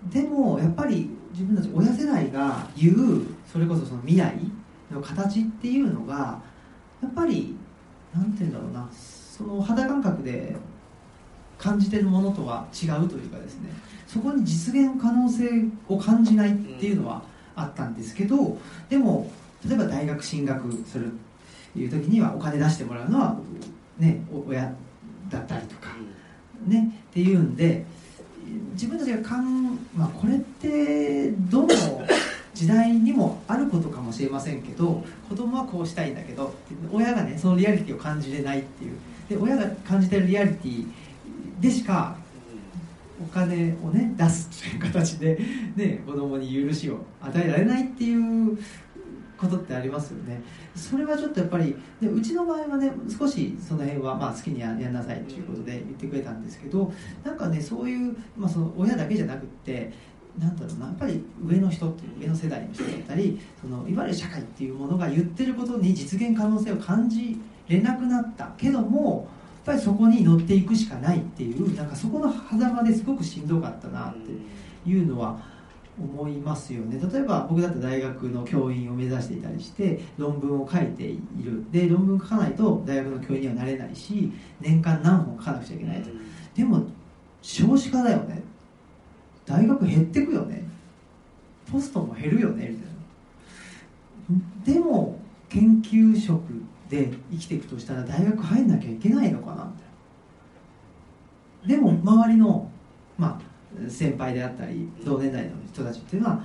でもやっぱり自分たち親世代が言うそれこそその未来の形っていうのがやっぱりなんて言うんだろうなその肌感覚で感じてるものとは違うというかですねそこに実現可能性を感じないっていうのはあったんですけどでも例えば大学進学するっていう時にはお金出してもらうのは、ね、お親だったりとか、ね、っていうんで自分たちがかん、まあ、これってどの時代にもあることかもしれませんけど子供はこうしたいんだけど親がねそのリアリティを感じれないっていう。で親が感じてるリアリティでしかお金をね出すという形で、ね、子供に許しを与えられないっていうことってありますよね。それはちょっとやっぱりでうちの場合はね少しその辺はまあ好きにややんなさいということで言ってくれたんですけどなんかねそういう、まあ、その親だけじゃなくってなんだろうなやっぱり上の人っていう上の世代の人だったりそのいわゆる社会っていうものが言ってることに実現可能性を感じれなくなったけどもやっぱりそこに乗っていくしかないっていうなんかそこの狭間ですごくしんどかったなっていうのは思いますよね。例えば僕だって大学の教員を目指していたりして論文を書いている。で論文書かないと大学の教員にはなれないし年間何本書かなくちゃいけないと。でも少子化だよね。大学減ってくよね。ポストも減るよねみたいな。でも研究職で生きていくとしたら大学入んなきゃいけないのかなみたいな。でも周りのまあ先輩であったり同年代の人たちっていうのは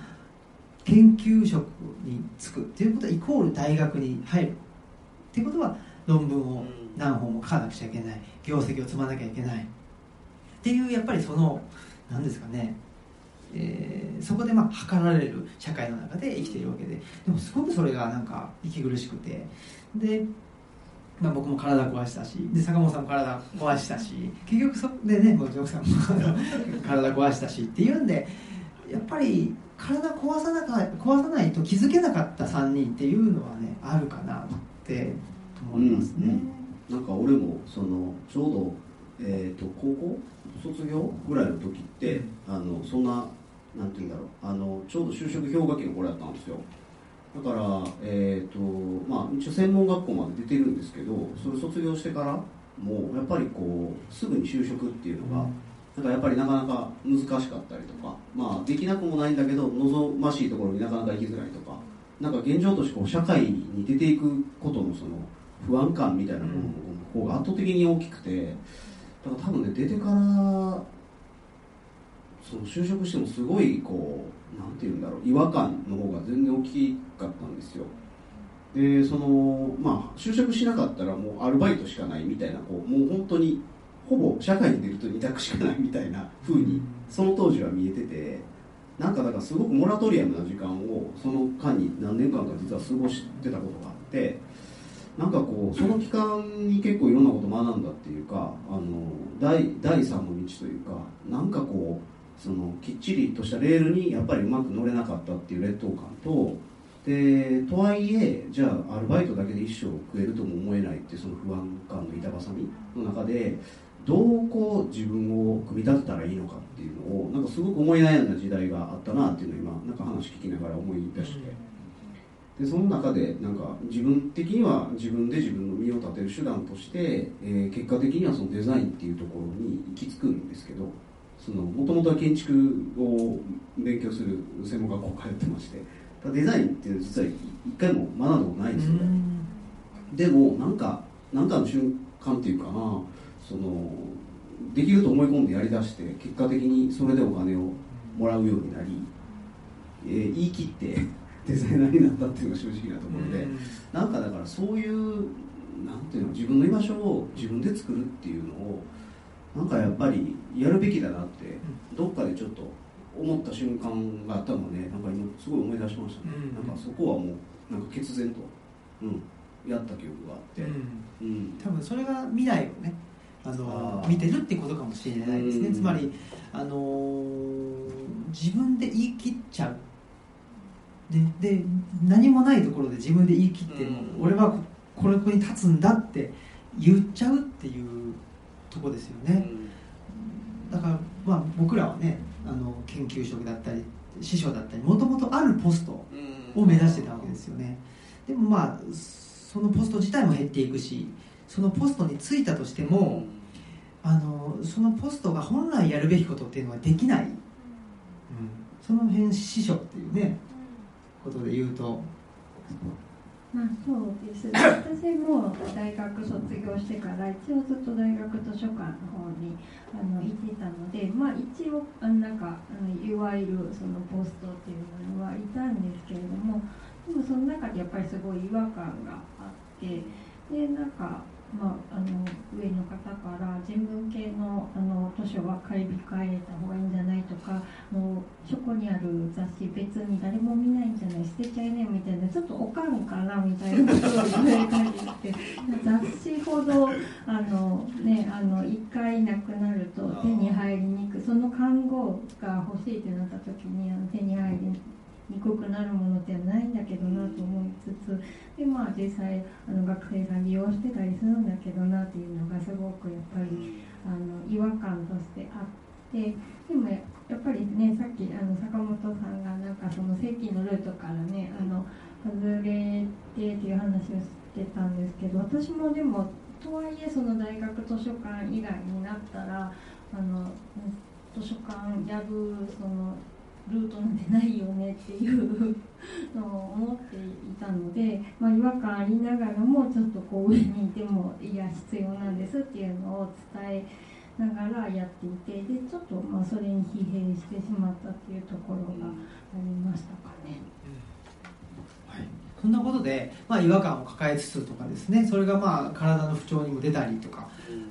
研究職に就くっていうことはイコール大学に入るっていうことは論文を何本も書かなくちゃいけない業績を積まなきゃいけない。っていうやっぱりその何ですかねえーそこでまあ測られる社会の中で生きているわけででもすごくそれがなんか息苦しくてで、まあ、僕も体壊したしで坂本さんも体壊したし結局そでねもうジョークさんも体壊したしっていうんでやっぱり体壊さなか壊さないと気づけなかった3人っていうのはねあるかなって思いますね。なんか俺もそのちょうど、えー、と高校？卒業ぐらいの時って、あのそんななんて言うんだろう。あのちょうど就職氷河期の頃やったんですよ。だから、えーとまあ、一応専門学校まで出てるんですけどそれ卒業してからもうやっぱりこうすぐに就職っていうのが、なんかやっぱりなかなか難しかったりとか、まあ、できなくもないんだけど望ましいところになかなか行きづらいとかなんか現状としてこう社会に出ていくことのその不安感みたいなものの方が圧倒的に大きくてだから多分ね出てからその就職してもすごいこうなんて言うんだろう違和感の方が全然大きかったんですよ。でそのまあ就職しなかったらもうアルバイトしかないみたいなこうもう本当にほぼ社会に出ると二択しかないみたいな風にその当時は見えててなんかだからすごくモラトリアムな時間をその間に何年間か実は過ごしてたことがあってなんかこうその期間に結構いろんなこと学んだっていうかあの第第三の道というかなんかこうそのきっちりとしたレールにやっぱりうまく乗れなかったっていう劣等感とでとはいえじゃあアルバイトだけで一生食えるとも思えないっていうその不安感の板挟みの中でどうこう自分を組み立てたらいいのかっていうのをなんかすごく思い悩んだ時代があったなっていうのを今なんか話聞きながら思い出して。でその中でなんか自分的には自分で自分の身を立てる手段として、えー結果的にはそのデザインっていうところに行き着くんですけどもともとは建築を勉強する専門学校通ってましてデザインっていうのは実は一回も学んだことないんですよね、でもなんかなんかの瞬間っていうかなそのできると思い込んでやりだして結果的にそれでお金をもらうようになり、えー言い切ってデザイナーになったっていうのが正直なところで、なんかだからそういうなんていうの自分の居場所を自分で作るっていうのをなんかやっぱりやるべきだなってどっかでちょっと思った瞬間があったのでなんか今すごい思い出しましたね、うん。なんかそこはもうなんか決然と、うん、やった記憶があって、うん。うん。多分それが未来をねあの見てるってことかもしれないですね。うん。つまりあのー自分で言い切っちゃう。でで何もないところで自分で言い切っても、うん。俺はここれここに立つんだって言っちゃうっていうとこですよね、だから、まあ、僕らはねあの研究職だったり師匠だったりもともとあるポストを目指してたわけですよね。でもまあそのポスト自体も減っていくしそのポストに就いたとしても、あのそのポストが本来やるべきことっていうのはできない、その辺師匠っていうねことで言うと。まあそうです。私も大学卒業してから一応ずっと大学図書館の方にあの行ってたのでまあ一応なんかいわゆるそのポストっていうのはいたんですけれどもでもその中でやっぱりすごい違和感があってでなんかまあ、あの上の方から人文系のあの図書は買い控えた方がいいんじゃないとかもうそこにある雑誌別に誰も見ないんじゃない捨てちゃいねみたいなちょっとおかんかなみたいなことを言われたりして雑誌ほどあの、ね、あの1回なくなると手に入りにくい。その看護が欲しいってなった時にあの手に入りにくいくなるものってないんだけどなと思いつつでまあ実際あの学生さん利用してたりするんだけどなっていうのがすごくやっぱりあの違和感としてあってでもやっぱりねさっきあの坂本さんがなんかその正規のルートからねあの外れてっていう話をしてたんですけど私もでもとはいえその大学図書館以外になったらあの図書館やるそのルートなんてないよねっていうのを思っていたので、まあ、違和感ありながらもちょっとこう上にいてもいや必要なんですっていうのを伝えながらやっていてでちょっとまあそれに疲弊してしまったっていうところがありましたかね。そんなことで、まあ、違和感を抱えつつとかですねそれがまあ体の不調にも出たりとか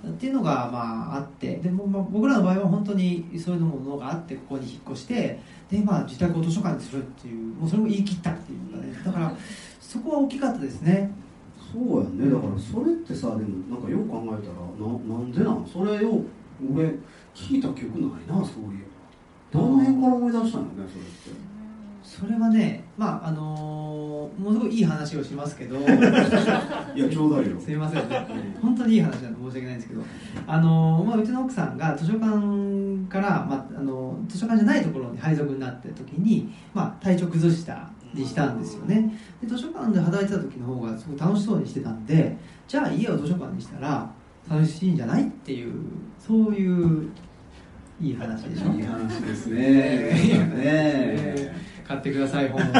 っていうのがまああってでもまあ僕らの場合は本当にそういうものがあってここに引っ越してで、まあ、自宅を図書館にするっていうもうそれも言い切ったっていうかね。だからそこは大きかったですね。そうやね。だからそれってさでもなんかよく考えたらななんでなん？それを俺聞いた記憶ないなそういうどの辺から思い出したのねそれってそれはねまああのーものすごいいい話をしますけど。いやちょうだいよ。すみませんね。本当にいい話なんで申し訳ないんですけど、あのまあ、うちの奥さんが図書館から、まあ、あの図書館じゃないところに配属になった時に、まあ、体調崩したりしたんですよね。で図書館で働いてた時の方がすごい楽しそうにしてたんでじゃあ家を図書館にしたら楽しいんじゃないっていうそういういい話でしょ。いい話ですね。ね。ね買ってください本を。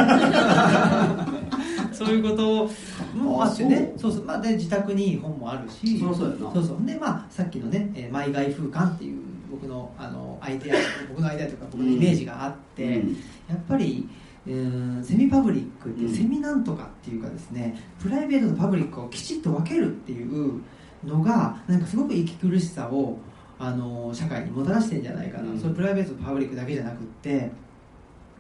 そういうこともあってね。そう。そう、まあ、で自宅に本もあるし。そうそうそうでまあさっきのね、えーマイ外風館っていう僕のあのアイデア僕のアイデアというか僕のイメージがあって、うん。やっぱりうーんセミパブリックってセミなんとかっていうかですねプライベートとパブリックをきちっと分けるっていうのがなんかすごく息苦しさをあの社会にもたらしてんじゃないかな、うん。それプライベートとパブリックだけじゃなくって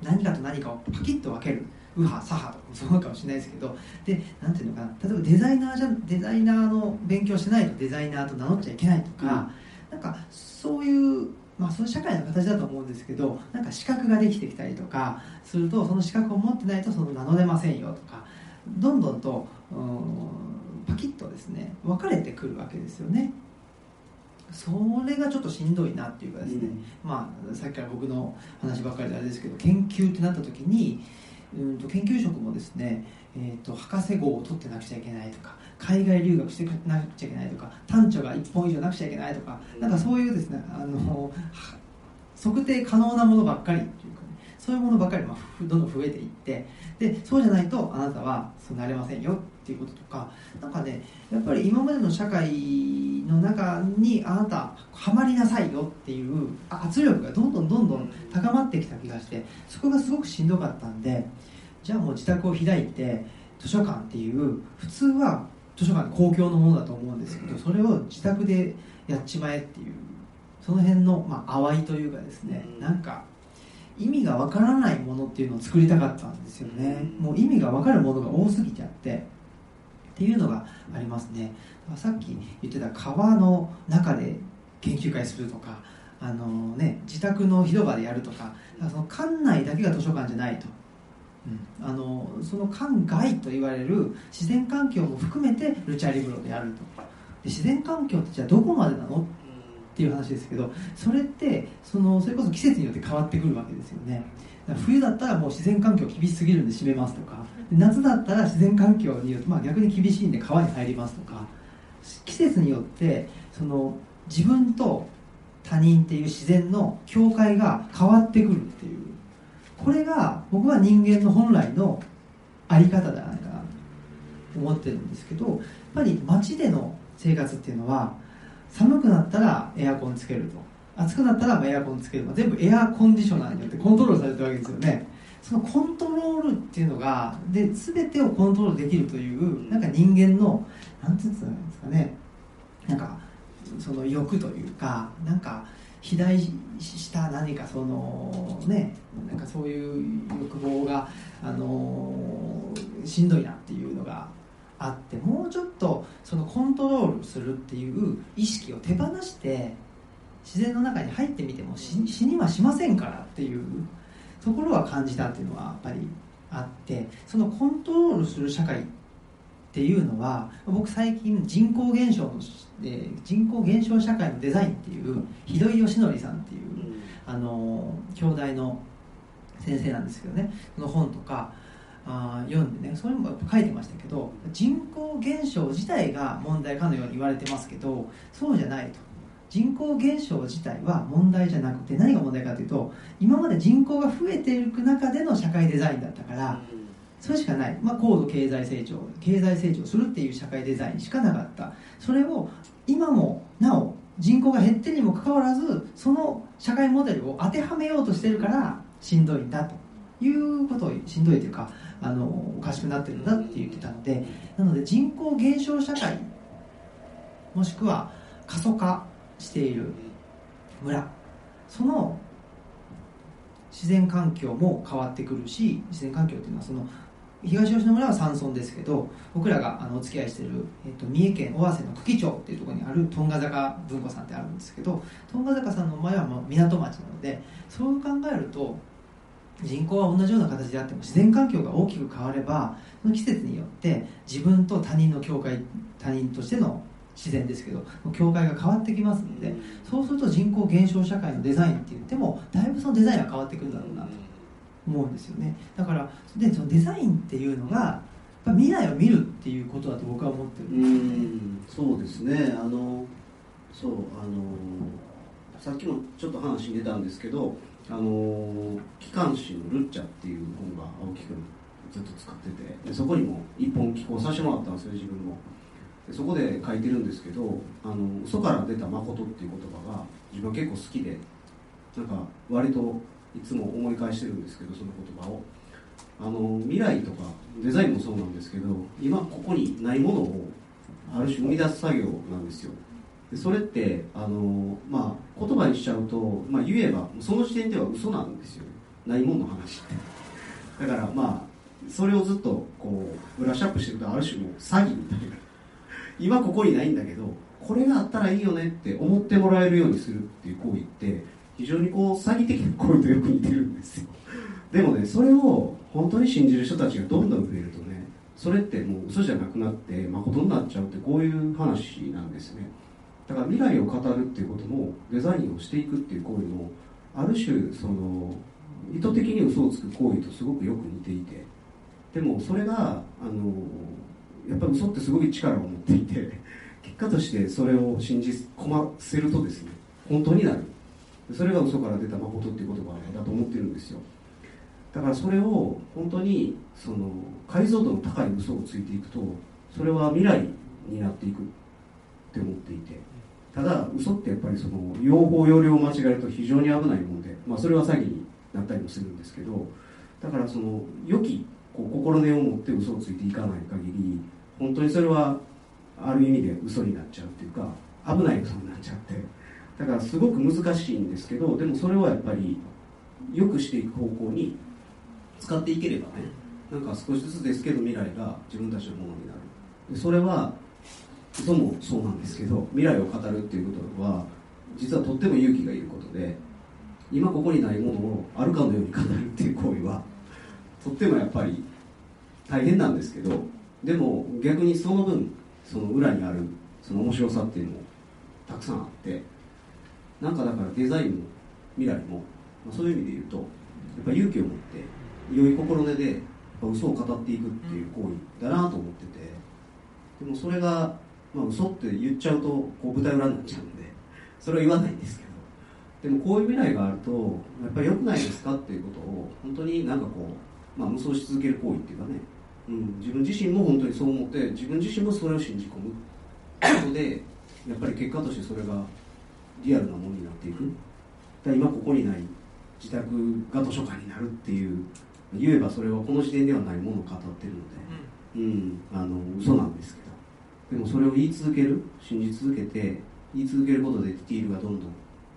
何かと何かをパキッと分ける右派左派とかもそうかもしれないですけどでなんていうのかな例えばデザイナーじゃデザイナーの勉強してないとデザイナーと名乗っちゃいけないとか、なんかそういうまあそういう社会の形だと思うんですけどなんか資格ができてきたりとかするとその資格を持ってないとその名乗れませんよとかどんどんとうんパキッとですね分かれてくるわけですよねそれがちょっとしんどいなっていうかですね、まあ、さっきから僕の話ばっかりであれですけど研究ってなった時にうんと研究職もですね、えー、と博士号を取ってなくちゃいけないとか海外留学してなくちゃいけないとか短調が1本以上なくちゃいけないとかなんかそういうですねあのは測定可能なものばっかりっていうか、ね、そういうものばっかりまどんどん増えていってでそうじゃないとあなたはそうなれませんよっていうこととかなんかねやっぱり今までの社会の中にあなたはまりなさいよっていうあ圧力がどんどんどんどん高まってきた気がしてそこがすごくしんどかったんでじゃあもう自宅を開いて図書館っていう普通は図書館公共のものだと思うんですけどそれを自宅でやっちまえっていうその辺の、まあ、淡いというかですねなんか意味がわからないものっていうのを作りたかったんですよね。もう意味がわかるものが多すぎちゃって。っていうのがありますね。さっき言ってた川の中で研究会するとかあの、ね、自宅の広場でやるとかその館内だけが図書館じゃないと、うん、あのその館外と言われる自然環境も含めてルチャリブロでやると。で自然環境ってじゃあどこまでなの？っていう話ですけどそれってそのそれこそ季節によって変わってくるわけですよね。冬だったらもう自然環境厳しすぎるんで閉めますとか夏だったら自然環境によって、まあ、逆に厳しいんで川に入りますとか季節によってその自分と他人っていう自然の境界が変わってくるっていうこれが僕は人間の本来の在り方じゃないかなと思ってるんですけどやっぱり街での生活っていうのは寒くなったらエアコンつけると。暑くなったらエアコンつける。全部エアコンディショナーによってコントロールされてるわけですよね。そのコントロールっていうのがで全てをコントロールできるというなんか人間のなんていうんですかね。なんかその欲というかなんか肥大した何かそのねなんかそういう欲望があのしんどいなっていうのがあってもうちょっとそのコントロールするっていう意識を手放して自然の中に入ってみても死にはしませんからっていうところは感じたっていうのはやっぱりあってそのコントロールする社会っていうのは僕最近人口減少の、えー、人口減少社会のデザインっていうひどい義則さんっていう、あの兄弟の先生なんですけどねその本とかあ読んでねそれも書いてましたけど人口減少自体が問題かのように言われてますけどそうじゃないと。人口減少自体は問題じゃなくて何が問題かというと今まで人口が増えていく中での社会デザインだったからそれしかない、まあ、高度経済成長経済成長するっていう社会デザインしかなかった。それを今もなお人口が減ってるにもかかわらずその社会モデルを当てはめようとしてるからしんどいんだと。いうことをしんどいというかあのおかしくなってるんだって言ってたのでなので人口減少社会もしくは過疎化している村その自然環境も変わってくるし自然環境っていうのはその東吉野村は山村ですけど僕らがあのお付き合いしている、えっと、三重県尾鷲の久喜町っていうところにあるトンガ坂文庫さんってあるんですけどトンガ坂さんの前はもう港町なのでそう考えると人口は同じような形であっても自然環境が大きく変わればその季節によって自分と他人の境界他人としての自然ですけど境界が変わってきますのでそうすると人口減少社会のデザインって言ってもだいぶそのデザインは変わってくるだろうなと思うんですよね。だからでそのデザインっていうのが未来を見るっていうことだと僕は思ってるんですね。そうですね。あのそうあのさっきもちょっと話に出たんですけどあの機関誌の「ルッチャ」っていう本が青木君ずっと使っててでそこにも一本寄稿させてもらったんですよ自分も。でそこで書いてるんですけど「あの嘘から出た誠」っていう言葉が自分は結構好きでなんか割といつも思い返してるんですけどその言葉を。あの未来とかデザインもそうなんですけど今ここにないものをある種生み出す作業なんですよ。それってあの、まあ、言葉にしちゃうと、まあ、言えばその時点では嘘なんですよ。ないもんの話って。だからまあそれをずっとこうブラッシュアップしていくとある種の詐欺みたいな。今ここにないんだけどこれがあったらいいよねって思ってもらえるようにするっていう行為って非常にこう詐欺的な行為とよく似てるんですよ。でもねそれを本当に信じる人たちがどんどん増えるとねそれってもう嘘じゃなくなって誠になっちゃうってこういう話なんですね。だから未来を語るっていうこともデザインをしていくっていう行為もある種その意図的に嘘をつく行為とすごくよく似ていてでもそれがあのやっぱり嘘ってすごい力を持っていて結果としてそれを信じ込ませるとですね本当になる。それが嘘から出た誠っていう言葉だと思ってるんですよ。だからそれを本当にその解像度の高い嘘をついていくとそれは未来になっていくって思っていて。ただ嘘ってやっぱりその用法用量を間違えると非常に危ないもので、まあ、それは詐欺になったりもするんですけどだからその良きこう心根を持って嘘をついていかない限り本当にそれはある意味で嘘になっちゃうっていうか危ない嘘になっちゃってだからすごく難しいんですけどでもそれはやっぱり良くしていく方向に使っていければねなんか少しずつですけど未来が自分たちのものになる。でそれは嘘もそうなんですけど未来を語るっていうことは実はとっても勇気がいることで今ここにないものをあるかのように語るっていう行為はとってもやっぱり大変なんですけどでも逆にその分その裏にあるその面白さっていうのもたくさんあってなんかだからデザインも未来も、まあ、そういう意味で言うとやっぱ勇気を持って良い心根でやっぱ嘘を語っていくっていう行為だなと思っててでもそれが、まあ、嘘って言っちゃうとこう舞台裏になっちゃうんでそれは言わないんですけどでもこういう未来があるとやっぱり良くないですかっていうことを本当になんかこう、まあ、無双し続ける行為っていうかね、うん、自分自身も本当にそう思って自分自身もそれを信じ込むことでやっぱり結果としてそれがリアルなものになっていく。だ今ここにない自宅が図書館になるっていう言えばそれはこの時点ではないものを語ってるので、うん、あの嘘なんですけどでもそれを言い続ける信じ続けて言い続けることでディティールがどんどん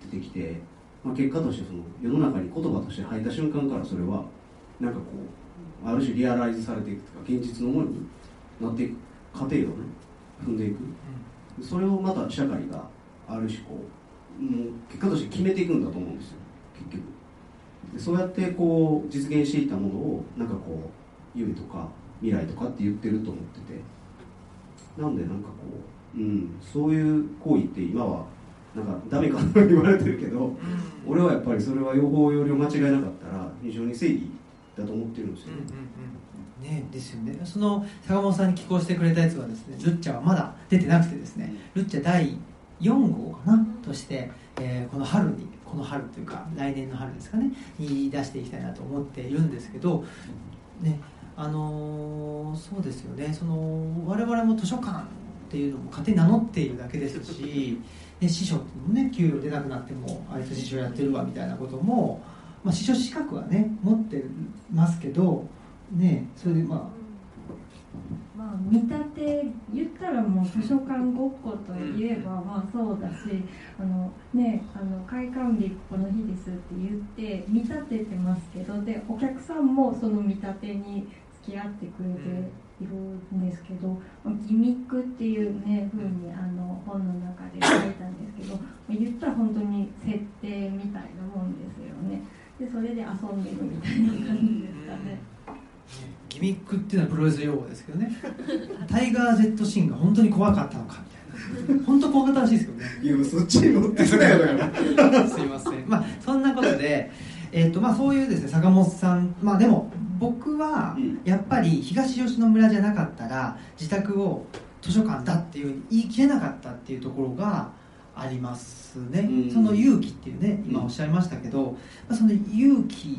出てきて、まあ、結果としてその世の中に言葉として入った瞬間からそれはなんかこうある種リアライズされていくというか現実のものになっていく過程をね踏んでいく。それをまた社会がある種こうもう結果として決めていくんだと思うんですよ。結局。でそうやってこう実現していったものをなんかこう夢とか未来とかって言ってると思ってて。なんでなんかこう、うん、そういう行為って今はなんかダメかと言われてるけど俺はやっぱりそれは用法用量間違いなかったら非常に正義だと思ってるんですよね、ね、ですよね。その坂本さんに寄稿してくれたやつはですねルッチャはまだ出てなくてですねルッチャ第4号かなとして、えーこの春にこの春というか来年の春ですかねに出していきたいなと思っているんですけどねあのーそうですよね。その我々も図書館っていうのも勝手に名乗っているだけですしで 司書っていうのもね給料出なくなってもあいつ司書やってるわみたいなことも、まあ、司書資格はね持ってますけどねそれでままあ、見立て言ったらもう図書館ごっこと言えばまあそうだしあの、ね、あの開館日この日ですって言って見立ててますけどでお客さんもその見立てに付き合ってくれているんですけど、まあギミックっていうね風にあの本の中で書いたんですけどまあ言ったら本当に設定みたいなもんですよね。でそれで遊んでるみたいな感じですかね。あギミックっていうのはプロレス用語ですけどね。タイガー・ジェットシーンが本当に怖かったのかみたいな。本当怖かったらしいですけどね。いやそっちに持ってきたよだから。すいません。まあそんなことで、えーとまあ、そういうですね坂本さん。まあでも僕はうん。やっぱり東吉野村じゃなかったら自宅を図書館だっていうふうに言い切れなかったっていうところがありますね、うん。その勇気っていうね今おっしゃいましたけど、まあ、その勇気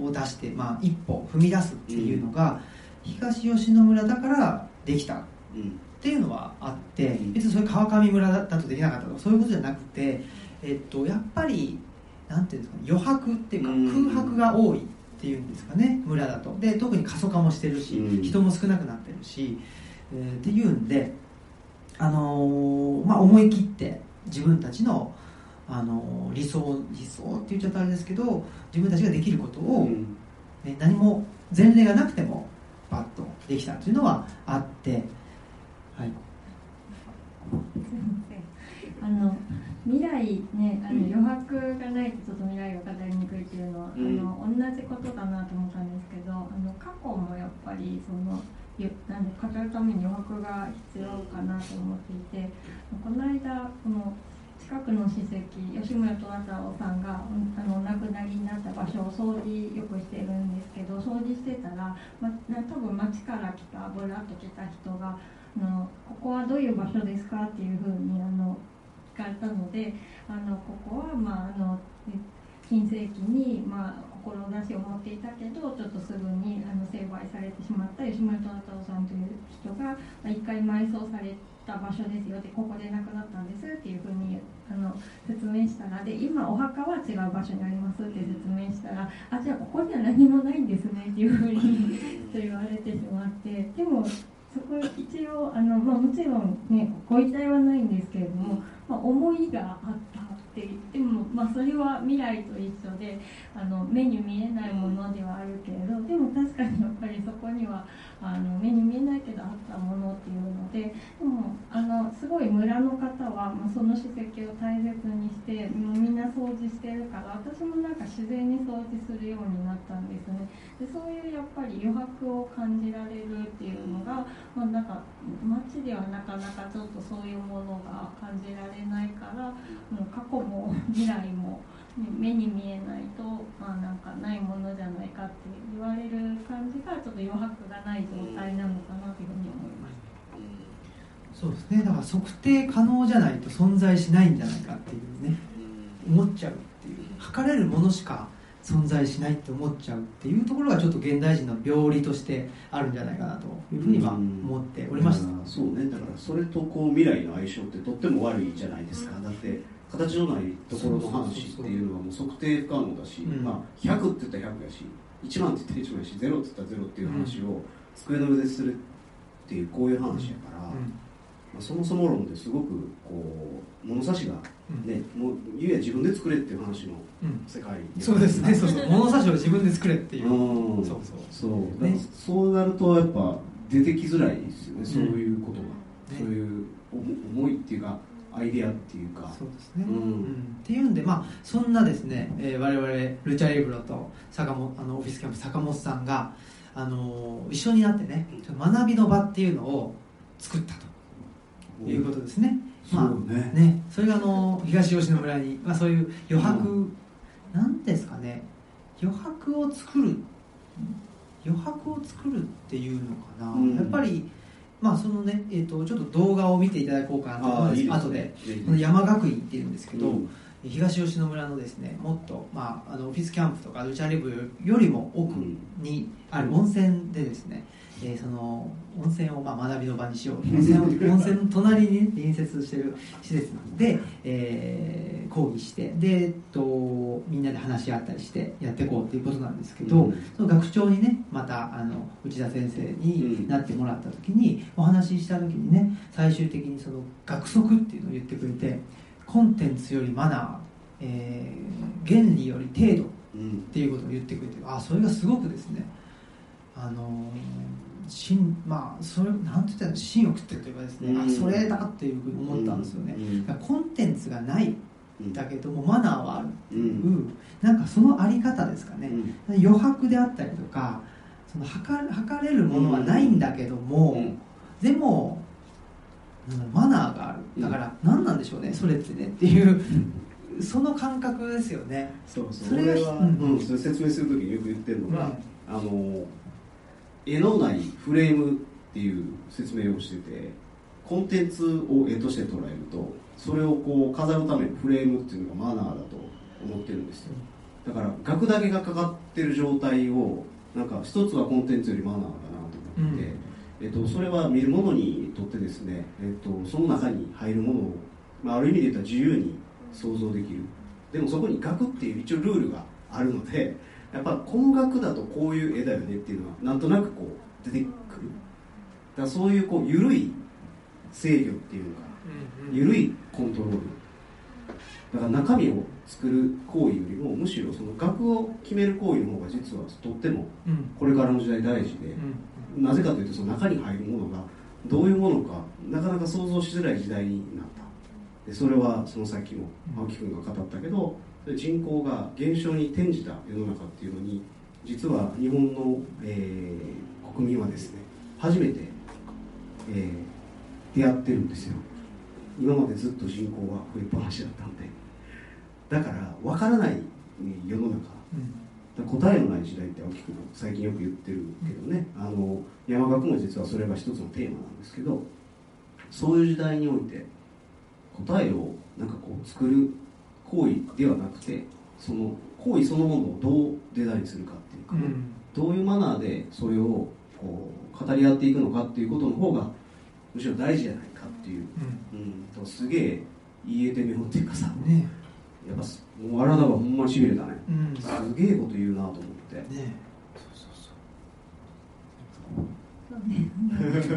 を出して、まあ、一歩踏み出すっていうのが、東吉野村だからできた。うん。っていうのはあってうん。別にそれ川上村だとできなかったとかそういうことじゃなくて、えっと、やっぱりなんていうんですかね余白っていうかうん。空白が多いっていうんですかね村だと。で特に過疎化もしてるしうん。人も少なくなってるし、えーっていうんで、あのーまあ、思い切って自分たちの、あのー理想理想って言っちゃったらあれですけど自分たちができることを、うん。ね、何も前例がなくてもパッとできたというのはあって、はい、あの未来ねあの余白がないとちょっと未来が語りにくいっていうのは、うんあの同じことだなと思ったんですけどあの過去もやっぱりそのゆなんで語るために余白が必要かなと思っていてこの間この近くの史跡吉村虎太郎さんがあのお亡くなりになった場所を掃除よくしてるんですけど掃除してたら、ま、な多分町から来たぶらっと来た人があの「ここはどういう場所ですか?」っていうふうにあの聞かれたのであのここはまああの近世紀に、まあ、志を持っていたけどちょっとすぐにあの成敗されてしまった吉村虎太郎さんという人が、まあ、一回埋葬された場所ですよでここで亡くなったんですっていうふうにあの説明したらで今お墓は違う場所にありますって説明したらあじゃあここには何もないんですねっていうふうにと言われてしまってでもそこ一応あの、まあ、もちろんねご遺体はないんですけれども、まあ、思いがあったって言っても、まあ、それは未来と一緒であの目に見えないものではあるけれどでも確かにやっぱりそこにはあの目に見えないけどあったものっていうのででもあのすごい村の方は、まあ、その史跡を大切にしてもうみんな掃除してるから私もなんか自然に掃除するようになったんですねでそういうやっぱり余白を感じられるっていうのが、まあ、なんか街ではなかなかちょっとそういうものが感じられないからもう過去も未来も。目に見えないと、まあ、なんかないものじゃないかって言われる感じがちょっと余白がない状態なのかなというふうに思います。そうですねだから測定可能じゃないと存在しないんじゃないかっていうね思っちゃうっていう測れるものしか存在しないって思っちゃうっていうところがちょっと現代人の病理としてあるんじゃないかなというふうには思っておりました、そうねだからそれとこう未来の相性ってとっても悪いじゃないですかだって形のないところの話っていうのはもう測定不可能だし、うん、まあ、100って言ったら100やし1万って言ったら1万やし0って言ったら0っていう話を机の上でするっていうこういう話やから、うん、まあ、そもそも論ですごくこう物差しがね、うん、もう言え自分で作れっていう話の世界、そうですね。そうそう。物差しを自分で作れっていう、うん、そうそう。そう、ね、そうなるとやっぱ出てきづらいですよね、そういうことが、ね、そういう思いっていうかアイデアっていうか。そうですね、うん、うん、っていうんでまあそんなですね、えー、我々ルチャリブロと坂本あのオフィスキャンプ坂本さんがあのー、一緒になってね学びの場っていうのを作ったと。いうことですね、まあね。ねそれがあの東吉野村に、まあ、そういう余白、うん、なんですかね。余白を作る余白を作るっていうのかな、うん、やっぱりまあそのね、えーと、ちょっと動画を見ていただこうかなと思うんです後でこの山学院っていうんですけど、うん、東吉野村のですねもっと、まあ、あのオフィスキャンプとかルチャリブよりも奥にある温泉でですね、えー、その温泉をまあ学びの場にしよう。温泉を温泉の隣に、ね、隣接している施設なんで、えー、講義してで、えっと、みんなで話し合ったりしてやっていこうということなんですけど、うん、その学長にねまたあの内田先生になってもらった時に、お話しした時にね最終的にその学則っていうのを言ってくれてコンテンツよりマナー、えー、原理より程度っていうことを言ってくれて、あそれがすごくですねあのー心まあそれなんて言ったら心を食ってるというかですね、うん、あそれだっていうふうに思ったんですよね、うん、コンテンツがないだけどもマナーはあるっていう、うん、なんかそのあり方ですかね、余白であったりとかその測測れるものはないんだけども、でもマナーがある。だから何なんでしょうねそれってねっていうその感覚ですよね。そうそう。それは、うん、それ説明する時によく言ってるのが、あの絵のないフレームっていう説明をしててコンテンツを絵として捉えるとそれをこう飾るためのフレームっていうのがマナーだと思ってるんですよ。だから額だけがかかってる状態をなんか一つはコンテンツよりマナーだなと思ってて、うん、えっと、それは見る者にとってですね、えっと、その中に入るものを、まあ、ある意味で言ったら自由に想像できる。でもそこに額っていう一応ルールがあるのでやっぱ工学だとこういう絵だよねっていうのはなんとなくこう出てくる。だからそういうこう緩い制御っていうのか緩いコントロール。だから中身を作る行為よりもむしろその額を決める行為の方が実はとってもこれからの時代大事で、なぜかというとその中に入るものがどういうものかなかなか想像しづらい時代になった。でそれはそのさっきも青木君が語ったけど人口が減少に転じた世の中っていうのに実は日本の、えー、国民はですね初めて、えー出会ってるんですよ。今までずっと人口が増えっぱなしだったんで。だから分からない世の中。答えのない時代って青木君最近よく言ってるけどね。あの山岳も実はそれが一つのテーマなんですけどそういう時代において答えをなんかこう作る行為ではなくてその行為そのものをどうデザインするかっていうか、うん。どういうマナーでそれをこう語り合っていくのかっていうことの方がむしろ大事じゃないかっていう、うん、とすげえ言えてみようっていうかさうんね。やっぱすもうあらだはほんましびれたね。うん。すげえこと言うなと思って。ねそうね、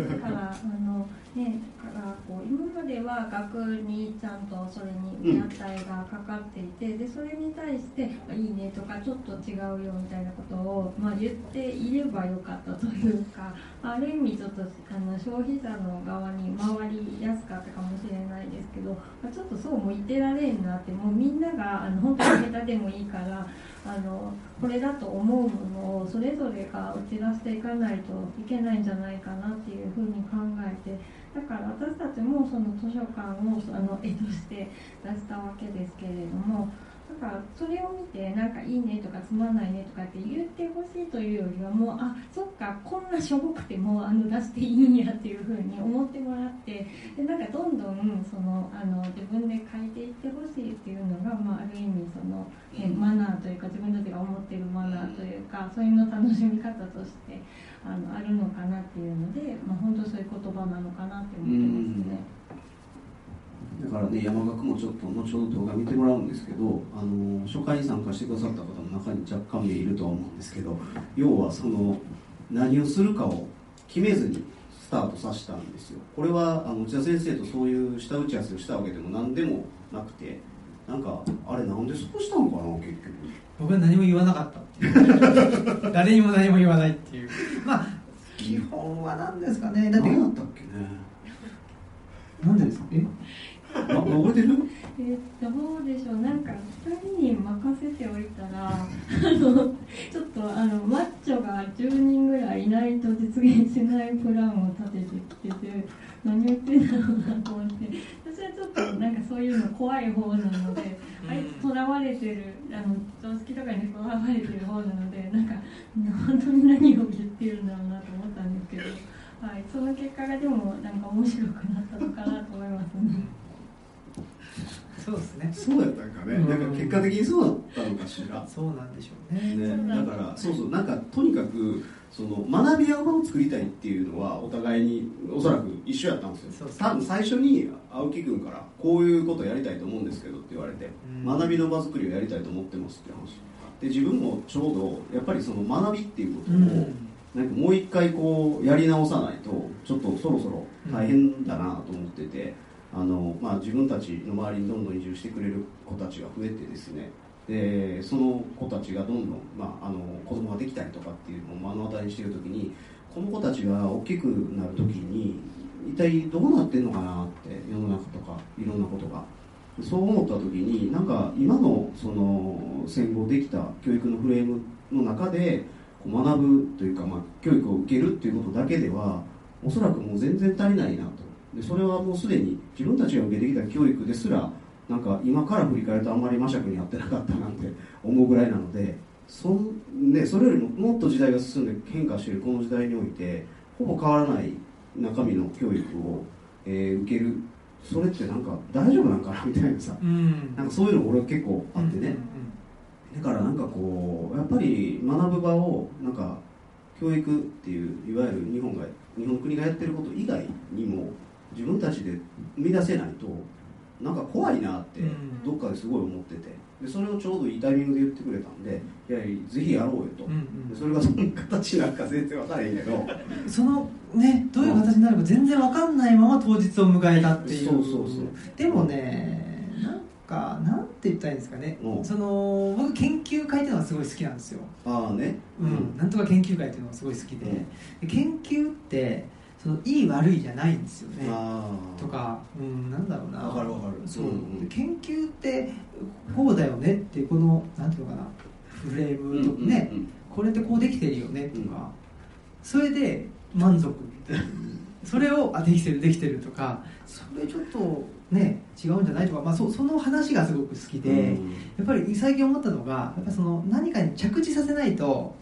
だからあのねだからこう今までは額にちゃんとそれに見合った絵がかかっていて、でそれに対して「いいね」とか「ちょっと違うよ」みたいなことを、まあ、言っていればよかったというかある意味ちょっとあの消費者の側に回りやすかったかもしれないですけど、まあ、ちょっとそうも言ってられんなってもうみんながあの本当にネタでもいいからあのこれだと思うものをそれぞれが打ち出していかないといけないんじゃないかなっていうふうに考えてだから私たちもその図書館をあの絵として出したわけですけれどもだからそれを見てなんかいいねとかつまんないねとかって言ってほしいというよりはもうあそっかこんなしょぼくてもあの出していいんやっていうふうに思ってもらってでなんかどんどんそのあの自分で書いていってほしいっていうのが、まあ、ある意味その、ね、マナーというか自分たちが思ってるマナーというかそういうの楽しみ方としてあのあるのかなっていうので、まあ、本当そういう言葉なのかなって思ってますね。だからね山岳もちょっと後ほど動画見てもらうんですけどあの初回に参加してくださった方の中に若干名いるとは思うんですけど要はその何をするかを決めずにスタートさせたんですよ。これはあの内田先生とそういう下打ち合わせをしたわけでも何でもなくてなんかあれなんでそうしたのかな結局。僕は何も言わなかったっていう。誰にも何も言わないっていう。まあ基本は何ですかね。だって何だったっけね。なんでですか？え？あ覚えてる？えーどうでしょう。なんか2人に任せておいたらあのちょっとあのマッチョが10人ぐらいいないと実現しないプランを立ててきてて何言ってんだろうなと思って。私はちょっとなんかそういうの怖い方なのであいつとらわれてるあの常識とかにとらわれてる方なのでなんか本当に何を言ってるんだろうなと思ったんですけど、はい、その結果がでもなんか面白くなったのかなと思いますね。そうですね。そうやったんかね、うん。なんか結果的にそうだったのかしら。そうなんでしょうね。ね、だ。だからそうそうなんかとにかくその学び合う場を作りたいっていうのはお互いにおそらく一緒やったんですよ。多分最初に青木君からこういうことやりたいと思うんですけどって言われて、うん。学びの場作りをやりたいと思ってますって話。で自分もちょうどやっぱりその学びっていうことを、なんかもう一回こうやり直さないとちょっとそろそろ大変だなと思ってて、あのまあ、自分たちの周りにどんどん移住してくれる子たちが増えてですね。でその子たちがどんどん、まあ、あの子供ができたりとかっていうのを目の当たりにしている時にこの子たちが大きくなる時に一体どうなってんのかなって世の中とかいろんなことが。そう思った時になんか今のその戦後できた教育のフレームの中で学ぶというか、まあ、教育を受けるっていうことだけではおそらくもう全然足りないなと。でそれはもうすでに自分たちが受けてきた教育ですらなんか今から振り返るとあんまり魔尺に合ってなかったなんて 思うぐらいなのでそ,、んね、それよりももっと時代が進んで変化しているこの時代においてほぼ変わらない中身の教育を、えー受ける。それってなんか大丈夫なんかなみたいなさうん。なんかそういうの俺結構あってね、だからなんかこうやっぱり学ぶ場をなんか教育っていういわゆる日本が日本の国がやってること以外にも自分たちで生み出せないとなんか怖いなってうん。どっかですごい思ってて。でそれをちょうどいいタイミングで言ってくれたんでいやぜひやろうよと、うんうん。でそれがその形なんか全然分からへんけど。そのねどういう形になるか全然わかんないまま当日を迎えたっていう。そうそうそう。でもねなんかなんて言ったらいいんですかね。うん。その僕研究会っていうのがすごい好きなんですよ。ああね。うん、なんとか研究会っていうのがすごい好きで,、で研究ってそのいい悪いじゃないんですよね。とか、うん、なんだろうな。わかるわかる。そう、うんうん。で研究ってこうだよねってこのなんていうのかな。フレームとかね、うんうんうんこれってこうできてるよねとか、それで満足。それをあできてるできてるとか。それちょっとね違うんじゃないとか、まあ、そその話がすごく好きで、うん。やっぱり最近思ったのがやっぱその何かに着地させないと、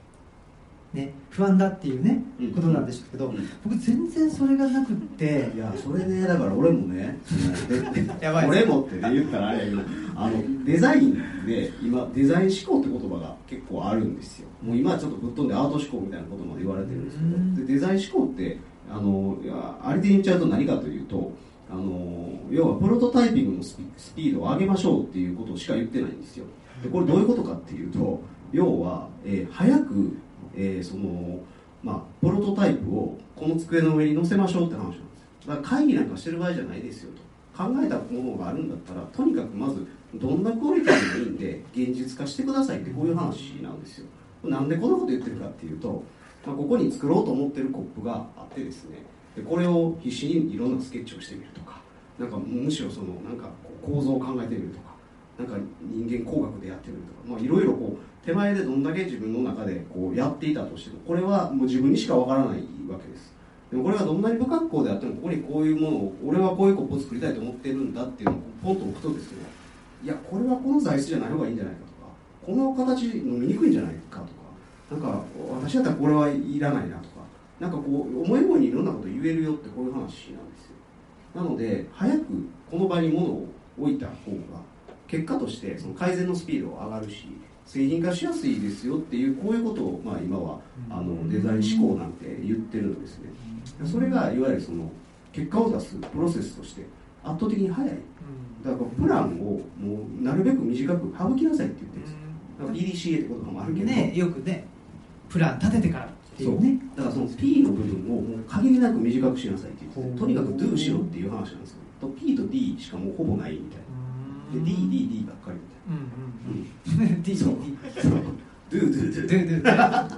ね、不安だっていうね、うん。ことなんでしょうけど、うん。僕全然それがなくっていやそれねだから俺もね でやばい俺もってね言ったらあれやけどあのデザインで今デザイン思考って言葉が結構あるんですよ。もう今はちょっとぶっ飛んでアート思考みたいなことまで言われてるんですけどうん。でデザイン思考ってあのいやあれで言っちゃうと何かというとあの要はプロトタイピングのスピスピードを上げましょうっていうことしか言ってないんですよ。でこれどういうことかっていうと要は、えー早く、えーそのまあ、プロトタイプをこの机の上に載せましょうって話なんですよ。だから会議なんかしてる場合じゃないですよと。考えたものがあるんだったらとにかくまずどんなクオリティでもいいんで現実化してくださいってこういう話なんですよ。なんでこんなこと言ってるかっていうと、まあ、ここに作ろうと思ってるコップがあってですねでこれを必死にいろんなスケッチをしてみるとかなんかむしろそのなんか構造を考えてみるとかなんか人間工学でやってみるとか、まあ、いろいろこう手前でどんだけ自分の中でこうやっていたとしてもこれはもう自分にしかわからないわけです。でもこれがどんなに不格好であってもここにこういうものを俺はこういうコップを作りたいと思ってるんだっていうのをポンと置くとですねいやこれはこの材質じゃない方がいいんじゃないかとかこの形飲みにくいんじゃないかとかなんか私だったらこれはいらないなとかなんかこう思い思いにいろんなこと言えるよってこういう話なんですよ。なので早くこの場に物を置いた方が結果としてその改善のスピードが上がるし製品化しやすいですよっていうこういうことを、まあ、今はあのデザイン思考なんて言ってるんですね。それがいわゆるその結果を出すプロセスとして圧倒的に早い。だからプランをもうなるべく短く省きなさいって言ってるんです。よだから PDCA って言葉もあるけど、ねよくねプラン立ててからっていそう。うねだからその P の部分をもう限りなく短くしなさいって言ってとにかく Do しろっていう話なんですよ。と P と D しかもうほぼないみたいな。で DDD ばっかりみたいなうんうん。うん。D そう D そう Do Do Do ドゥドゥだか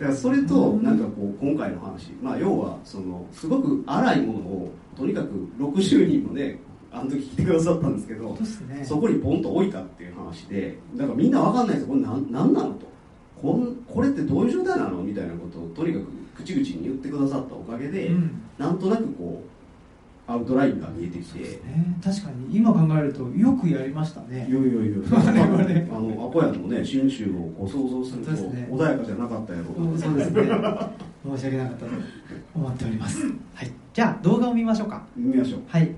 らそれとなん。かこう今回の話、まあ、要はそのすごく荒いものをとにかく60人もねあの時来てくださったん。ですけどそうですねそこにポンと置いたっていう話でだからみん。なわかん。ないですこれなななのとこん。これってどういう状態なのみたいなことをとにかく口々に言ってくださったおかげで、うん。なん。となくこうアウトラインが見えてきて。ね。確かに今考えるとよくやりましたね。いやいやいや、我々。あのアポヤのね新州をこう想像するとね。穏やかじゃなかったやろうなそうですね。申し訳なかったと思っております。はい。じゃあ動画を見ましょうか。見ましょう。はい。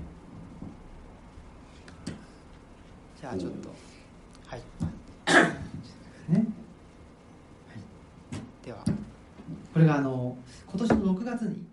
じゃあちょっと。はい。ね。はい。では。これがあの今年の6月に